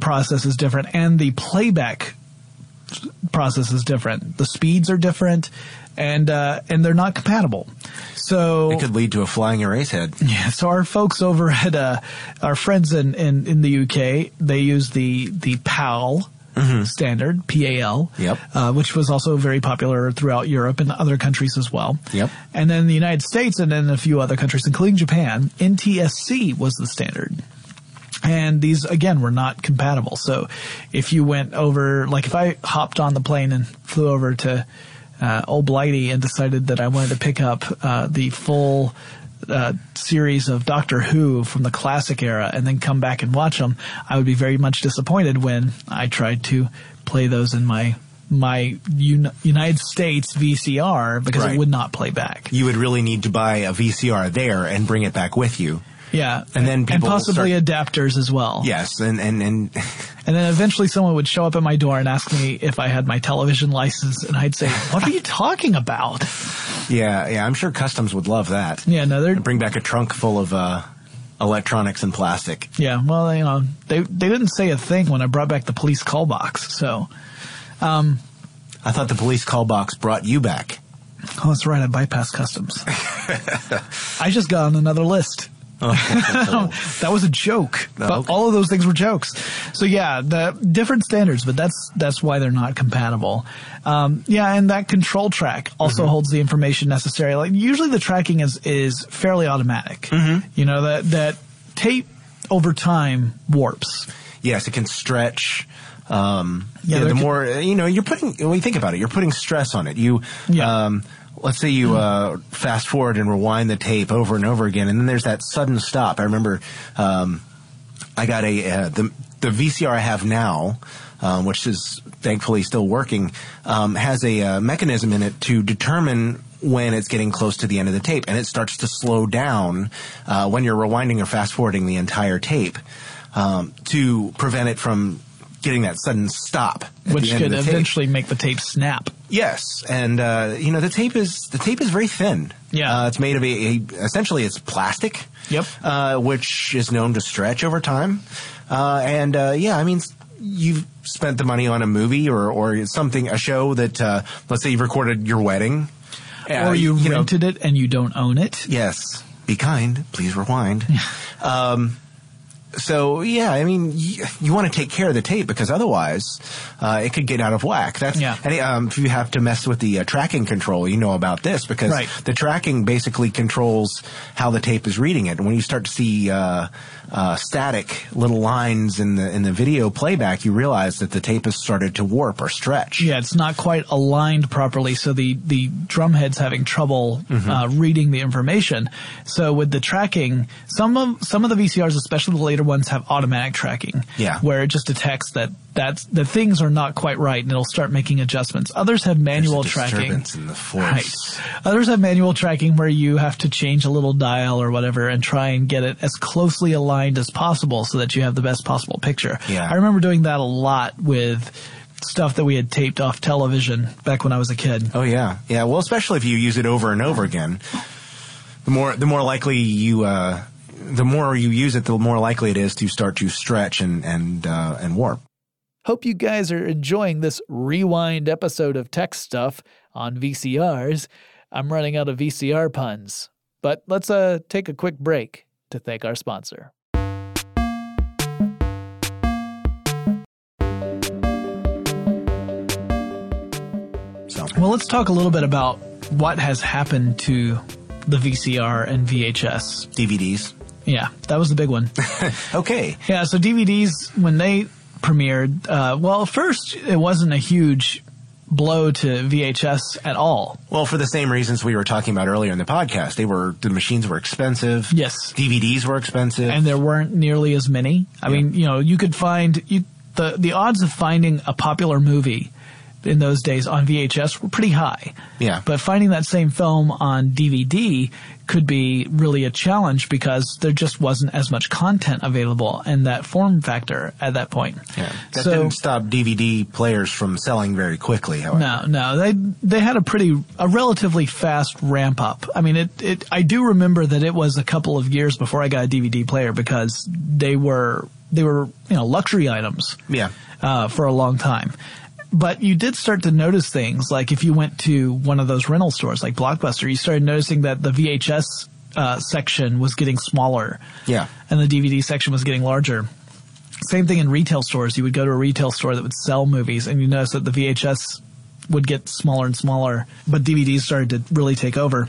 [SPEAKER 4] process is different, and the playback process is different. The speeds are different, and uh, and they're not compatible. So
[SPEAKER 3] it could lead to a flying erase head.
[SPEAKER 4] Yeah. So our folks over at uh, our friends in, in in the UK, they use the the PAL mm-hmm. standard, PAL,
[SPEAKER 3] yep.
[SPEAKER 4] Uh, which was also very popular throughout Europe and other countries as well.
[SPEAKER 3] Yep.
[SPEAKER 4] And then the United States and then a few other countries, including Japan, NTSC was the standard. And these, again, were not compatible. So if you went over, like if I hopped on the plane and flew over to uh, Old Blighty and decided that I wanted to pick up uh, the full uh, series of Doctor Who from the classic era and then come back and watch them, I would be very much disappointed when I tried to play those in my my Un- United States VCR because right. it would not play back.
[SPEAKER 3] You would really need to buy a VCR there and bring it back with you.
[SPEAKER 4] Yeah,
[SPEAKER 3] and then
[SPEAKER 4] and possibly start, adapters as well.
[SPEAKER 3] Yes, and and and
[SPEAKER 4] and then eventually someone would show up at my door and ask me if I had my television license, and I'd say, "What are you talking about?"
[SPEAKER 3] Yeah, yeah, I'm sure customs would love that.
[SPEAKER 4] Yeah, no, they're
[SPEAKER 3] bring back a trunk full of uh, electronics and plastic.
[SPEAKER 4] Yeah, well, you know, they they didn't say a thing when I brought back the police call box. So, um,
[SPEAKER 3] I thought the police call box brought you back.
[SPEAKER 4] Oh, that's right. I bypassed customs. I just got on another list. that was a joke. But
[SPEAKER 3] okay.
[SPEAKER 4] all of those things were jokes. So yeah, the different standards, but that's that's why they're not compatible. Um, yeah, and that control track also holds the information necessary. Like usually the tracking is is fairly automatic. You know that that tape over time warps.
[SPEAKER 3] yes, it can stretch. Um,
[SPEAKER 4] Yeah,
[SPEAKER 3] yeah, the more you know, you're putting. When you think about it, you're putting stress on it. You,
[SPEAKER 4] Yeah.
[SPEAKER 3] um, let's say you uh, fast forward and rewind the tape over and over again, and then there's that sudden stop. I remember um, I got a uh, the the VCR I have now, um, which is thankfully still working, um, has a uh, mechanism in it to determine when it's getting close to the end of the tape, and it starts to slow down uh, when you're rewinding or fast forwarding the entire tape um, to prevent it from getting that sudden stop,
[SPEAKER 4] which could
[SPEAKER 3] of the tape.
[SPEAKER 4] eventually make the tape snap.
[SPEAKER 3] Yes, and uh, you know the tape is the tape is very thin.
[SPEAKER 4] Yeah.
[SPEAKER 3] uh, it's made of a, a essentially it's plastic.
[SPEAKER 4] Yep.
[SPEAKER 3] uh, which is known to stretch over time, uh, and uh, yeah, I mean you've spent the money on a movie or or something a show that uh, let's say you've recorded your wedding,
[SPEAKER 4] or you,
[SPEAKER 3] know,
[SPEAKER 4] rented it and you don't own it.
[SPEAKER 3] Yes. Be kind. Please rewind. um, so yeah, I mean, you, you want to take care of the tape because otherwise, uh, it could get out of whack. That's
[SPEAKER 4] Yeah.
[SPEAKER 3] And um, if you have to mess with the uh, tracking control, you know about this because
[SPEAKER 4] Right.
[SPEAKER 3] the tracking basically controls how the tape is reading it. And when you start to see uh, uh, static little lines in the in the video playback, you realize that the tape has started to warp or stretch.
[SPEAKER 4] Yeah, it's not quite aligned properly, so the the drum head's having trouble
[SPEAKER 3] Mm-hmm.
[SPEAKER 4] uh, reading the information. So with the tracking, some of some of the VCRs, especially the later ones, have automatic tracking.
[SPEAKER 3] Yeah.
[SPEAKER 4] where it just detects that that's the things are not quite right, and it'll start making adjustments. Others have manual tracking.
[SPEAKER 3] in the force.
[SPEAKER 4] Right. Others have manual tracking where you have to change a little dial or whatever and try and get it as closely aligned as possible so that you have the best possible picture.
[SPEAKER 3] Yeah.
[SPEAKER 4] I remember doing that a lot with stuff that we had taped off television back when I was a kid.
[SPEAKER 3] Oh yeah, yeah. Well, especially if you use it over and over again, the more the more likely you uh, the more you use it, the more likely it is to start to stretch and and uh, and warp.
[SPEAKER 2] Hope you guys are enjoying this rewind episode of Tech Stuff on VCRs. I'm running out of VCR puns, but let's uh take a quick break to thank our sponsor.
[SPEAKER 3] So
[SPEAKER 4] Well, let's talk a little bit about what has happened to the VCR and VHS.
[SPEAKER 3] DVDs.
[SPEAKER 4] Yeah, that was the big one.
[SPEAKER 3] Okay.
[SPEAKER 4] Yeah, so DVDs when they premiered, uh, well, first it wasn't a huge blow to VHS at all.
[SPEAKER 3] Well, for the same reasons we were talking about earlier in the podcast, they were the machines were expensive.
[SPEAKER 4] Yes.
[SPEAKER 3] DVDs were expensive.
[SPEAKER 4] and there weren't nearly as many. I mean, you know, you could find you the the odds of finding a popular movie in those days on VHS were pretty high.
[SPEAKER 3] Yeah.
[SPEAKER 4] But finding that same film on DVD could be really a challenge because there just wasn't as much content available in that form factor at that point.
[SPEAKER 3] yeah. That
[SPEAKER 4] so
[SPEAKER 3] didn't stop DVD players from selling very quickly. However.
[SPEAKER 4] no, no, they they had a pretty a relatively fast ramp up. I mean, it it I do remember that it was a couple of years before I got a DVD player because they were they were you know luxury items
[SPEAKER 3] Yeah.
[SPEAKER 4] uh, for a long time. But you did start to notice things like if you went to one of those rental stores like Blockbuster, you started noticing that the VHS uh, section was getting smaller
[SPEAKER 3] Yeah.
[SPEAKER 4] and the DVD section was getting larger. Same thing in retail stores. You would go to a retail store that would sell movies, and you notice that the VHS would get smaller and smaller, but DVDs started to really take over.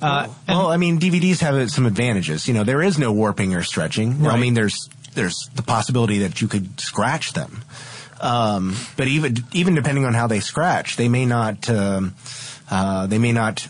[SPEAKER 4] Uh,
[SPEAKER 3] Well, I mean, DVDs have some advantages. You know, there is no warping or stretching. I mean, there's there's the possibility that you could scratch them. Um, but even even depending on how they scratch, they may not um, uh, they may not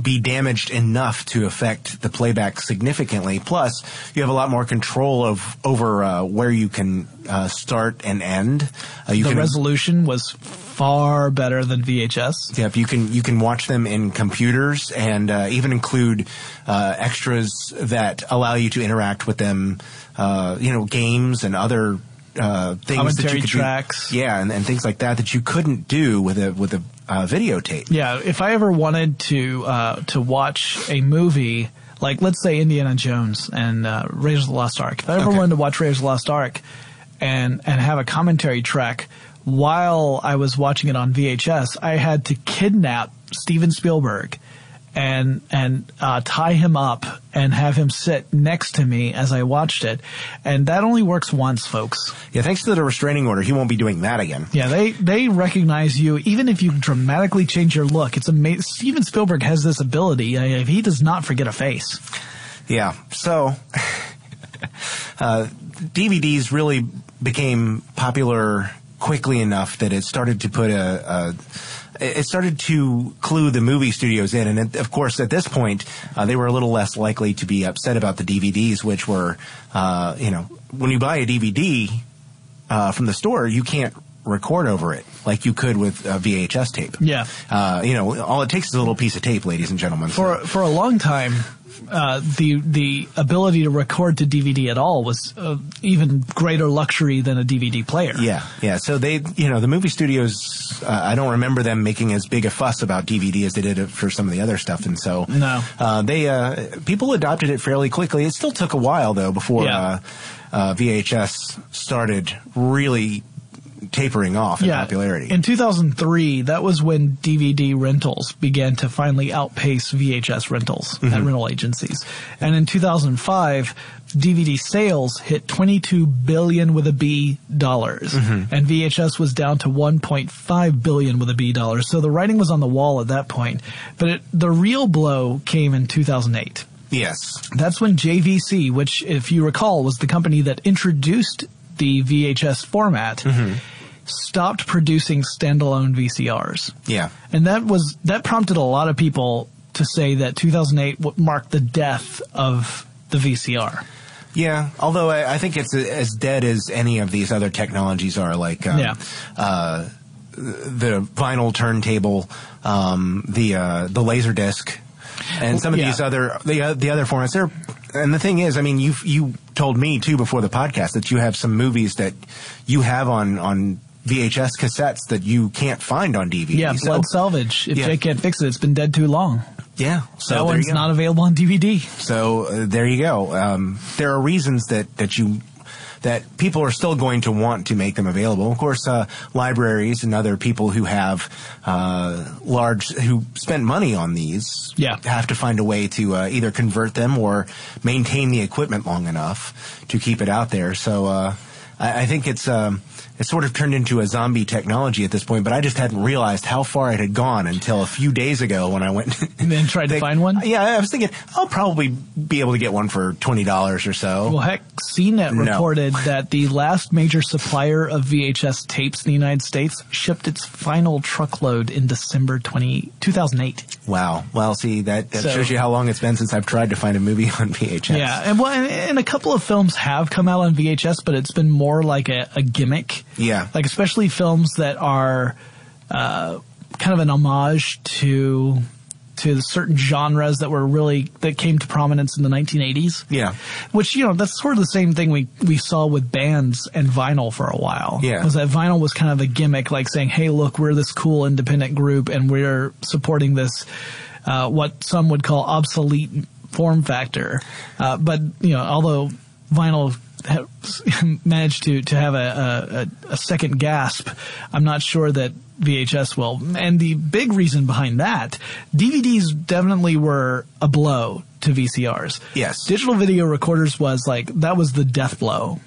[SPEAKER 3] be damaged enough to affect the playback significantly. Plus, you have a lot more control of over uh, where you can uh, start and end. Uh,
[SPEAKER 4] the
[SPEAKER 3] can
[SPEAKER 4] resolution was far better than VHS.
[SPEAKER 3] Yep, you can you can watch them in computers and uh, even include uh, extras that allow you to interact with them. Uh, you know, games and other uh, things that you could do-
[SPEAKER 4] tracks.
[SPEAKER 3] yeah, and, and things like that that you couldn't do with a with a uh, videotape.
[SPEAKER 4] Yeah, if I ever wanted to uh, to watch a movie, like let's say Indiana Jones and uh, Raiders of the Lost Ark, if I ever
[SPEAKER 3] Okay.
[SPEAKER 4] wanted to watch Raiders of the Lost Ark and and have a commentary track while I was watching it on VHS, I had to kidnap Steven Spielberg and and uh, tie him up and have him sit next to me as I watched it, and that only works once, folks.
[SPEAKER 3] Yeah, thanks to the restraining order, he won't be doing that again.
[SPEAKER 4] Yeah, they they recognize you even if you dramatically change your look. It's amazing. Steven Spielberg has this ability. I, he does not forget a face.
[SPEAKER 3] Yeah. So, uh, DVDs really became popular quickly enough that it started to put a, a it started to clue the movie studios in. And of course, at this point, uh, they were a little less likely to be upset about the DVDs, which were, uh, you know, when you buy a DVD uh, from the store, you can't record over it like you could with a VHS tape.
[SPEAKER 4] Yeah.
[SPEAKER 3] Uh, you know, all it takes is a little piece of tape, ladies and gentlemen.
[SPEAKER 4] For for a long time, uh, the the ability to record to DVD at all was uh, even greater luxury than a DVD player.
[SPEAKER 3] Yeah, yeah. So they, you know, the movie studios. Uh, I don't remember them making as big a fuss about DVD as they did for some of the other stuff, and so
[SPEAKER 4] No.
[SPEAKER 3] uh, they uh, people adopted it fairly quickly. It still took a while though before
[SPEAKER 4] Yeah.
[SPEAKER 3] uh, uh, VHS started really tapering off in popularity.
[SPEAKER 4] In 2003, that was when DVD rentals began to finally outpace VHS rentals
[SPEAKER 3] Mm-hmm.
[SPEAKER 4] at rental agencies. And in 2005, DVD sales hit 22 billion with a B dollars,
[SPEAKER 3] Mm-hmm.
[SPEAKER 4] and VHS was down to 1.5 billion with a B dollars. So the writing was on the wall at that point. But it, the real blow came in 2008.
[SPEAKER 3] yes,
[SPEAKER 4] That's when JVC, which if you recall was the company that introduced the VHS format, stopped producing standalone VCRs.
[SPEAKER 3] yeah,
[SPEAKER 4] And that was that prompted a lot of people to say that 2008 marked the death of the VCR.
[SPEAKER 3] yeah. Although I, I think it's as dead as any of these other technologies are. Like, um,
[SPEAKER 4] Yeah.
[SPEAKER 3] uh, the vinyl turntable, um, the uh, the laser disc, and some of
[SPEAKER 4] Yeah.
[SPEAKER 3] these other the the other formats. They're and the thing is, I mean, you you told me too before the podcast that you have some movies that you have on on VHS cassettes that you can't find on DVD.
[SPEAKER 4] Yeah,
[SPEAKER 3] So-
[SPEAKER 4] Blood Salvage. If
[SPEAKER 3] Yeah.
[SPEAKER 4] Jake can't fix it, it's been dead too long.
[SPEAKER 3] yeah. So
[SPEAKER 4] that one's not available on DVD.
[SPEAKER 3] So uh, there you go. Um, there are reasons that that you that people are still going to want to make them available. Of course, uh, libraries and other people who have uh, large who spent money on these
[SPEAKER 4] Yeah.
[SPEAKER 3] have to find a way to uh, either convert them or maintain the equipment long enough to keep it out there. So uh, I, I think it's. Um, it's sort of turned into a zombie technology at this point, but I just hadn't realized how far it had gone until a few days ago when I went
[SPEAKER 4] And then tried to find one?
[SPEAKER 3] Uh, yeah, I was thinking I'll probably be able to get one for twenty dollars or so.
[SPEAKER 4] Well, heck, CNET
[SPEAKER 3] No.
[SPEAKER 4] reported that the last major supplier of VHS tapes in the United States shipped its final truckload in December 20, 2008.
[SPEAKER 3] wow. Well, see that, that
[SPEAKER 4] So-
[SPEAKER 3] shows you how long it's been since I've tried to find a movie on VHS.
[SPEAKER 4] Yeah, and well, and, and a couple of films have come out on VHS, but it's been more like a, a gimmick.
[SPEAKER 3] Yeah.
[SPEAKER 4] like especially films that are uh, kind of an homage to to certain genres that were really that came to prominence in the 1980s.
[SPEAKER 3] Yeah.
[SPEAKER 4] which you know that's sort of the same thing we we saw with bands and vinyl for a while.
[SPEAKER 3] Yeah.
[SPEAKER 4] was that vinyl was kind of a gimmick, like saying, "Hey, look, we're this cool independent group, and we're supporting this." Uh, what some would call obsolete form factor, uh, but you know, although vinyl managed to to have a, a, a second gasp, I'm not sure that VHS will. And the big reason behind that, DVDs definitely were a blow to VCRs.
[SPEAKER 3] Yes.
[SPEAKER 4] digital video recorders was like that was the death blow.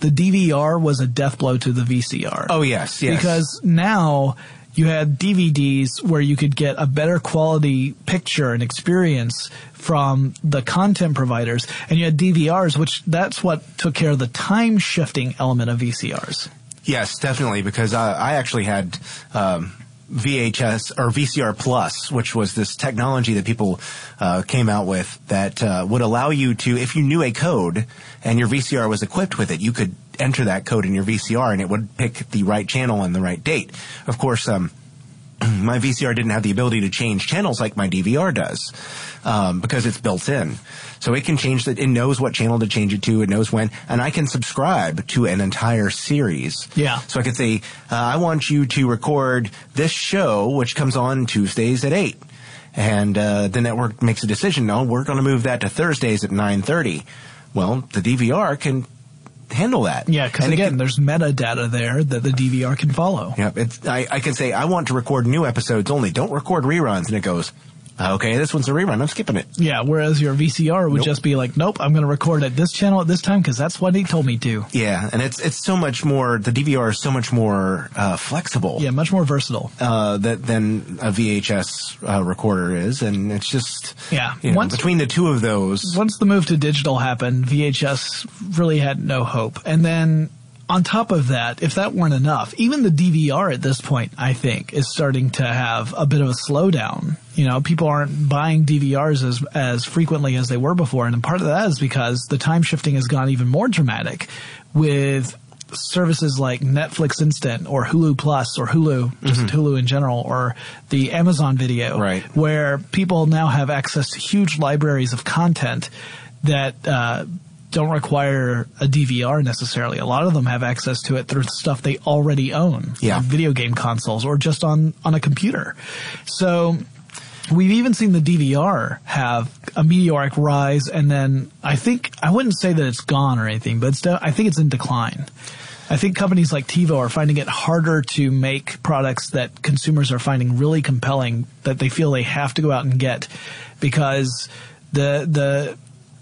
[SPEAKER 4] The DVR was a death blow to the VCR.
[SPEAKER 3] Oh yes, yes.
[SPEAKER 4] Because now you had DVDs where you could get a better quality picture and experience from the content providers, and you had DVRs, which that's what took care of the time shifting element of VCRs.
[SPEAKER 3] yes, definitely. Because I, I actually had. Um, VHS or VCR Plus, which was this technology that people uh, came out with that uh, would allow you to, if you knew a code and your VCR was equipped with it, you could enter that code in your VCR and it would pick the right channel and the right date. Of course, um, my VCR didn't have the ability to change channels like my DVR does um, because it's built in. So it can change that. It knows what channel to change it to. It knows when, and I can subscribe to an entire series.
[SPEAKER 4] Yeah.
[SPEAKER 3] So I could say, uh, I want you to record this show, which comes on Tuesdays at eight, and uh, the network makes a decision. No, we're going to move that to Thursdays at nine thirty. Well, the DVR can handle that.
[SPEAKER 4] Yeah, because again,
[SPEAKER 3] can-
[SPEAKER 4] there's metadata there that the DVR can follow.
[SPEAKER 3] Yeah, I, I can say, I want to record new episodes only. Don't record reruns. And it goes, Okay, this one's a rerun. I'm skipping it.
[SPEAKER 4] Yeah, whereas your VCR would
[SPEAKER 3] Nope.
[SPEAKER 4] just be like, nope, I'm going to record at this channel at this time because that's what he told me to.
[SPEAKER 3] Yeah, and it's it's so much more. The DVR is so much more uh, flexible.
[SPEAKER 4] Yeah, much more versatile.
[SPEAKER 3] uh, that than a VHS uh, recorder is, and it's just
[SPEAKER 4] Yeah.
[SPEAKER 3] You know,
[SPEAKER 4] Once-
[SPEAKER 3] between the two of those,
[SPEAKER 4] Once the move to digital happened, VHS really had no hope. And then on top of that, if that weren't enough, even the DVR at this point, I think, is starting to have a bit of a slowdown. You know, people aren't buying DVRs as as frequently as they were before, and part of that is because the time shifting has gone even more dramatic with services like Netflix Instant or Hulu Plus or Hulu, just Hulu in general, or the Amazon Video,
[SPEAKER 3] Right.
[SPEAKER 4] where people now have access to huge libraries of content that uh, don't require a DVR necessarily. A lot of them have access to it through stuff they already own,
[SPEAKER 3] Yeah.
[SPEAKER 4] like video game consoles or just on on a computer. So. We've even seen the DVR have a meteoric rise, and then I think I wouldn't say that it's gone or anything, but it's de- I think it's in decline. I think companies like TiVo are finding it harder to make products that consumers are finding really compelling that they feel they have to go out and get because the the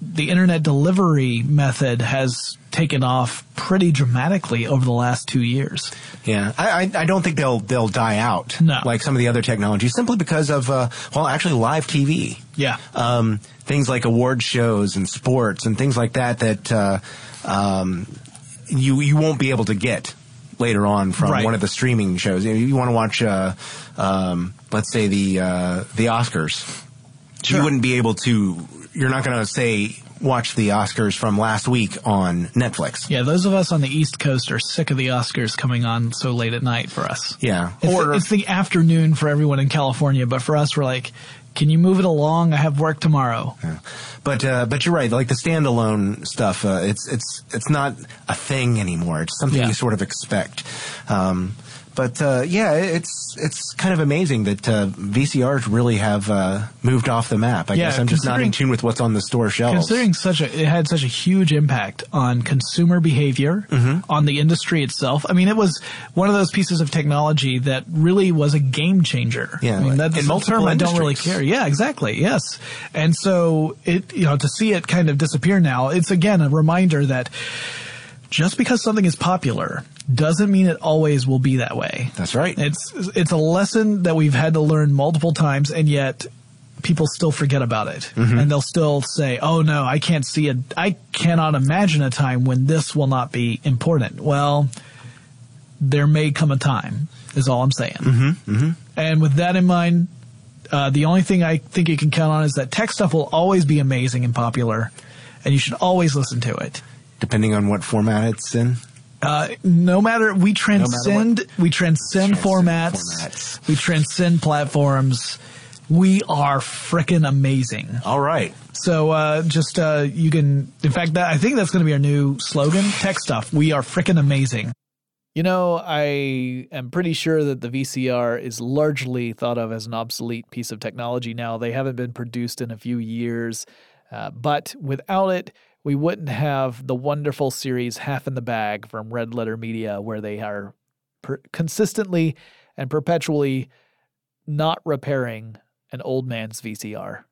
[SPEAKER 4] the internet delivery method has taken off pretty dramatically over the last two years.
[SPEAKER 3] yeah, I, I I don't think they'll they'll die out
[SPEAKER 4] No.
[SPEAKER 3] like some of the other technologies simply because of uh, well, actually live TV.
[SPEAKER 4] Yeah.
[SPEAKER 3] um, things like award shows and sports and things like that that uh, um, you you won't be able to get later on from
[SPEAKER 4] Right.
[SPEAKER 3] one of the streaming shows. You, you want to watch, uh, um, let's say the uh, the Oscars.
[SPEAKER 4] Sure.
[SPEAKER 3] You wouldn't be able to. You're not going to say watch the Oscars from last week on Netflix.
[SPEAKER 4] Yeah, those of us on the East Coast are sick of the Oscars coming on so late at night for us.
[SPEAKER 3] Yeah.
[SPEAKER 4] It's,
[SPEAKER 3] Or-
[SPEAKER 4] it's the afternoon for everyone in California, but for us, we're like, can you move it along? I have work tomorrow.
[SPEAKER 3] But uh, but you're right. Like the standalone stuff, uh, it's it's it's not a thing anymore. It's something
[SPEAKER 4] Yeah.
[SPEAKER 3] you sort of expect. Um, but uh, yeah, it's it's kind of amazing that uh, VCRs really have uh, moved off the map. I
[SPEAKER 4] Yeah,
[SPEAKER 3] guess I'm just not in tune with what's on the store shelves.
[SPEAKER 4] Considering such a, it had such a huge impact on consumer behavior,
[SPEAKER 3] Mm-hmm.
[SPEAKER 4] on the industry itself. I mean, it was one of those pieces of technology that really was a game changer.
[SPEAKER 3] Yeah,
[SPEAKER 4] I mean, that's
[SPEAKER 3] in multiple
[SPEAKER 4] term I don't really care. Yeah, exactly. Yes, and so it, you know, to see it kind of disappear now, it's again a reminder that just because something is popular doesn't mean it always will be that way.
[SPEAKER 3] That's right.
[SPEAKER 4] It's it's a lesson that we've had to learn multiple times, and yet people still forget about it,
[SPEAKER 3] Mm-hmm.
[SPEAKER 4] and they'll still say, "Oh no, I can't see it. I cannot imagine a time when this will not be important." Well, there may come a time, is all I'm saying. Mm-hmm, And with that in mind, uh, the only thing I think you can count on is that tech stuff will always be amazing and popular, and you should always listen to it.
[SPEAKER 3] Depending on what format it's in.
[SPEAKER 4] Uh, no matter we transcend, we transcend,
[SPEAKER 3] Transcend
[SPEAKER 4] formats,
[SPEAKER 3] formats.
[SPEAKER 4] we transcend platforms. We are frickin' amazing.
[SPEAKER 3] All right.
[SPEAKER 4] So uh, just uh, you can, in fact, that I think that's going to be our new slogan. Tech stuff. We are frickin' amazing.
[SPEAKER 2] You know, I am pretty sure that the VCR is largely thought of as an obsolete piece of technology now. They haven't been produced in a few years, uh, but without it, we wouldn't have the wonderful series Half in the Bag from Red Letter Media, where they are per- consistently and perpetually not repairing an old man's VCR.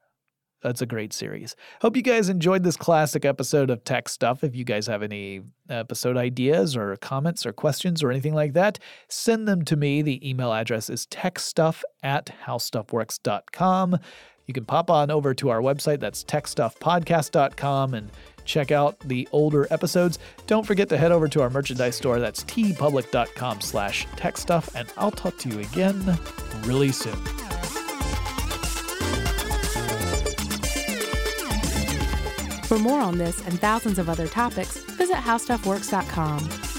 [SPEAKER 2] That's a great series. Hope you guys enjoyed this classic episode of Tech Stuff. If you guys have any episode ideas or comments or questions or anything like that, send them to me. The email address is techstuff at howstuffworks.com. You can pop on over to our website, that's techstuffpodcast.com, and check out the older episodes. Don't forget to head over to our merchandise store, that's teepublic.com slash techstuff, and I'll talk to you again really soon.
[SPEAKER 1] For more on this and thousands of other topics, visit howstuffworks.com.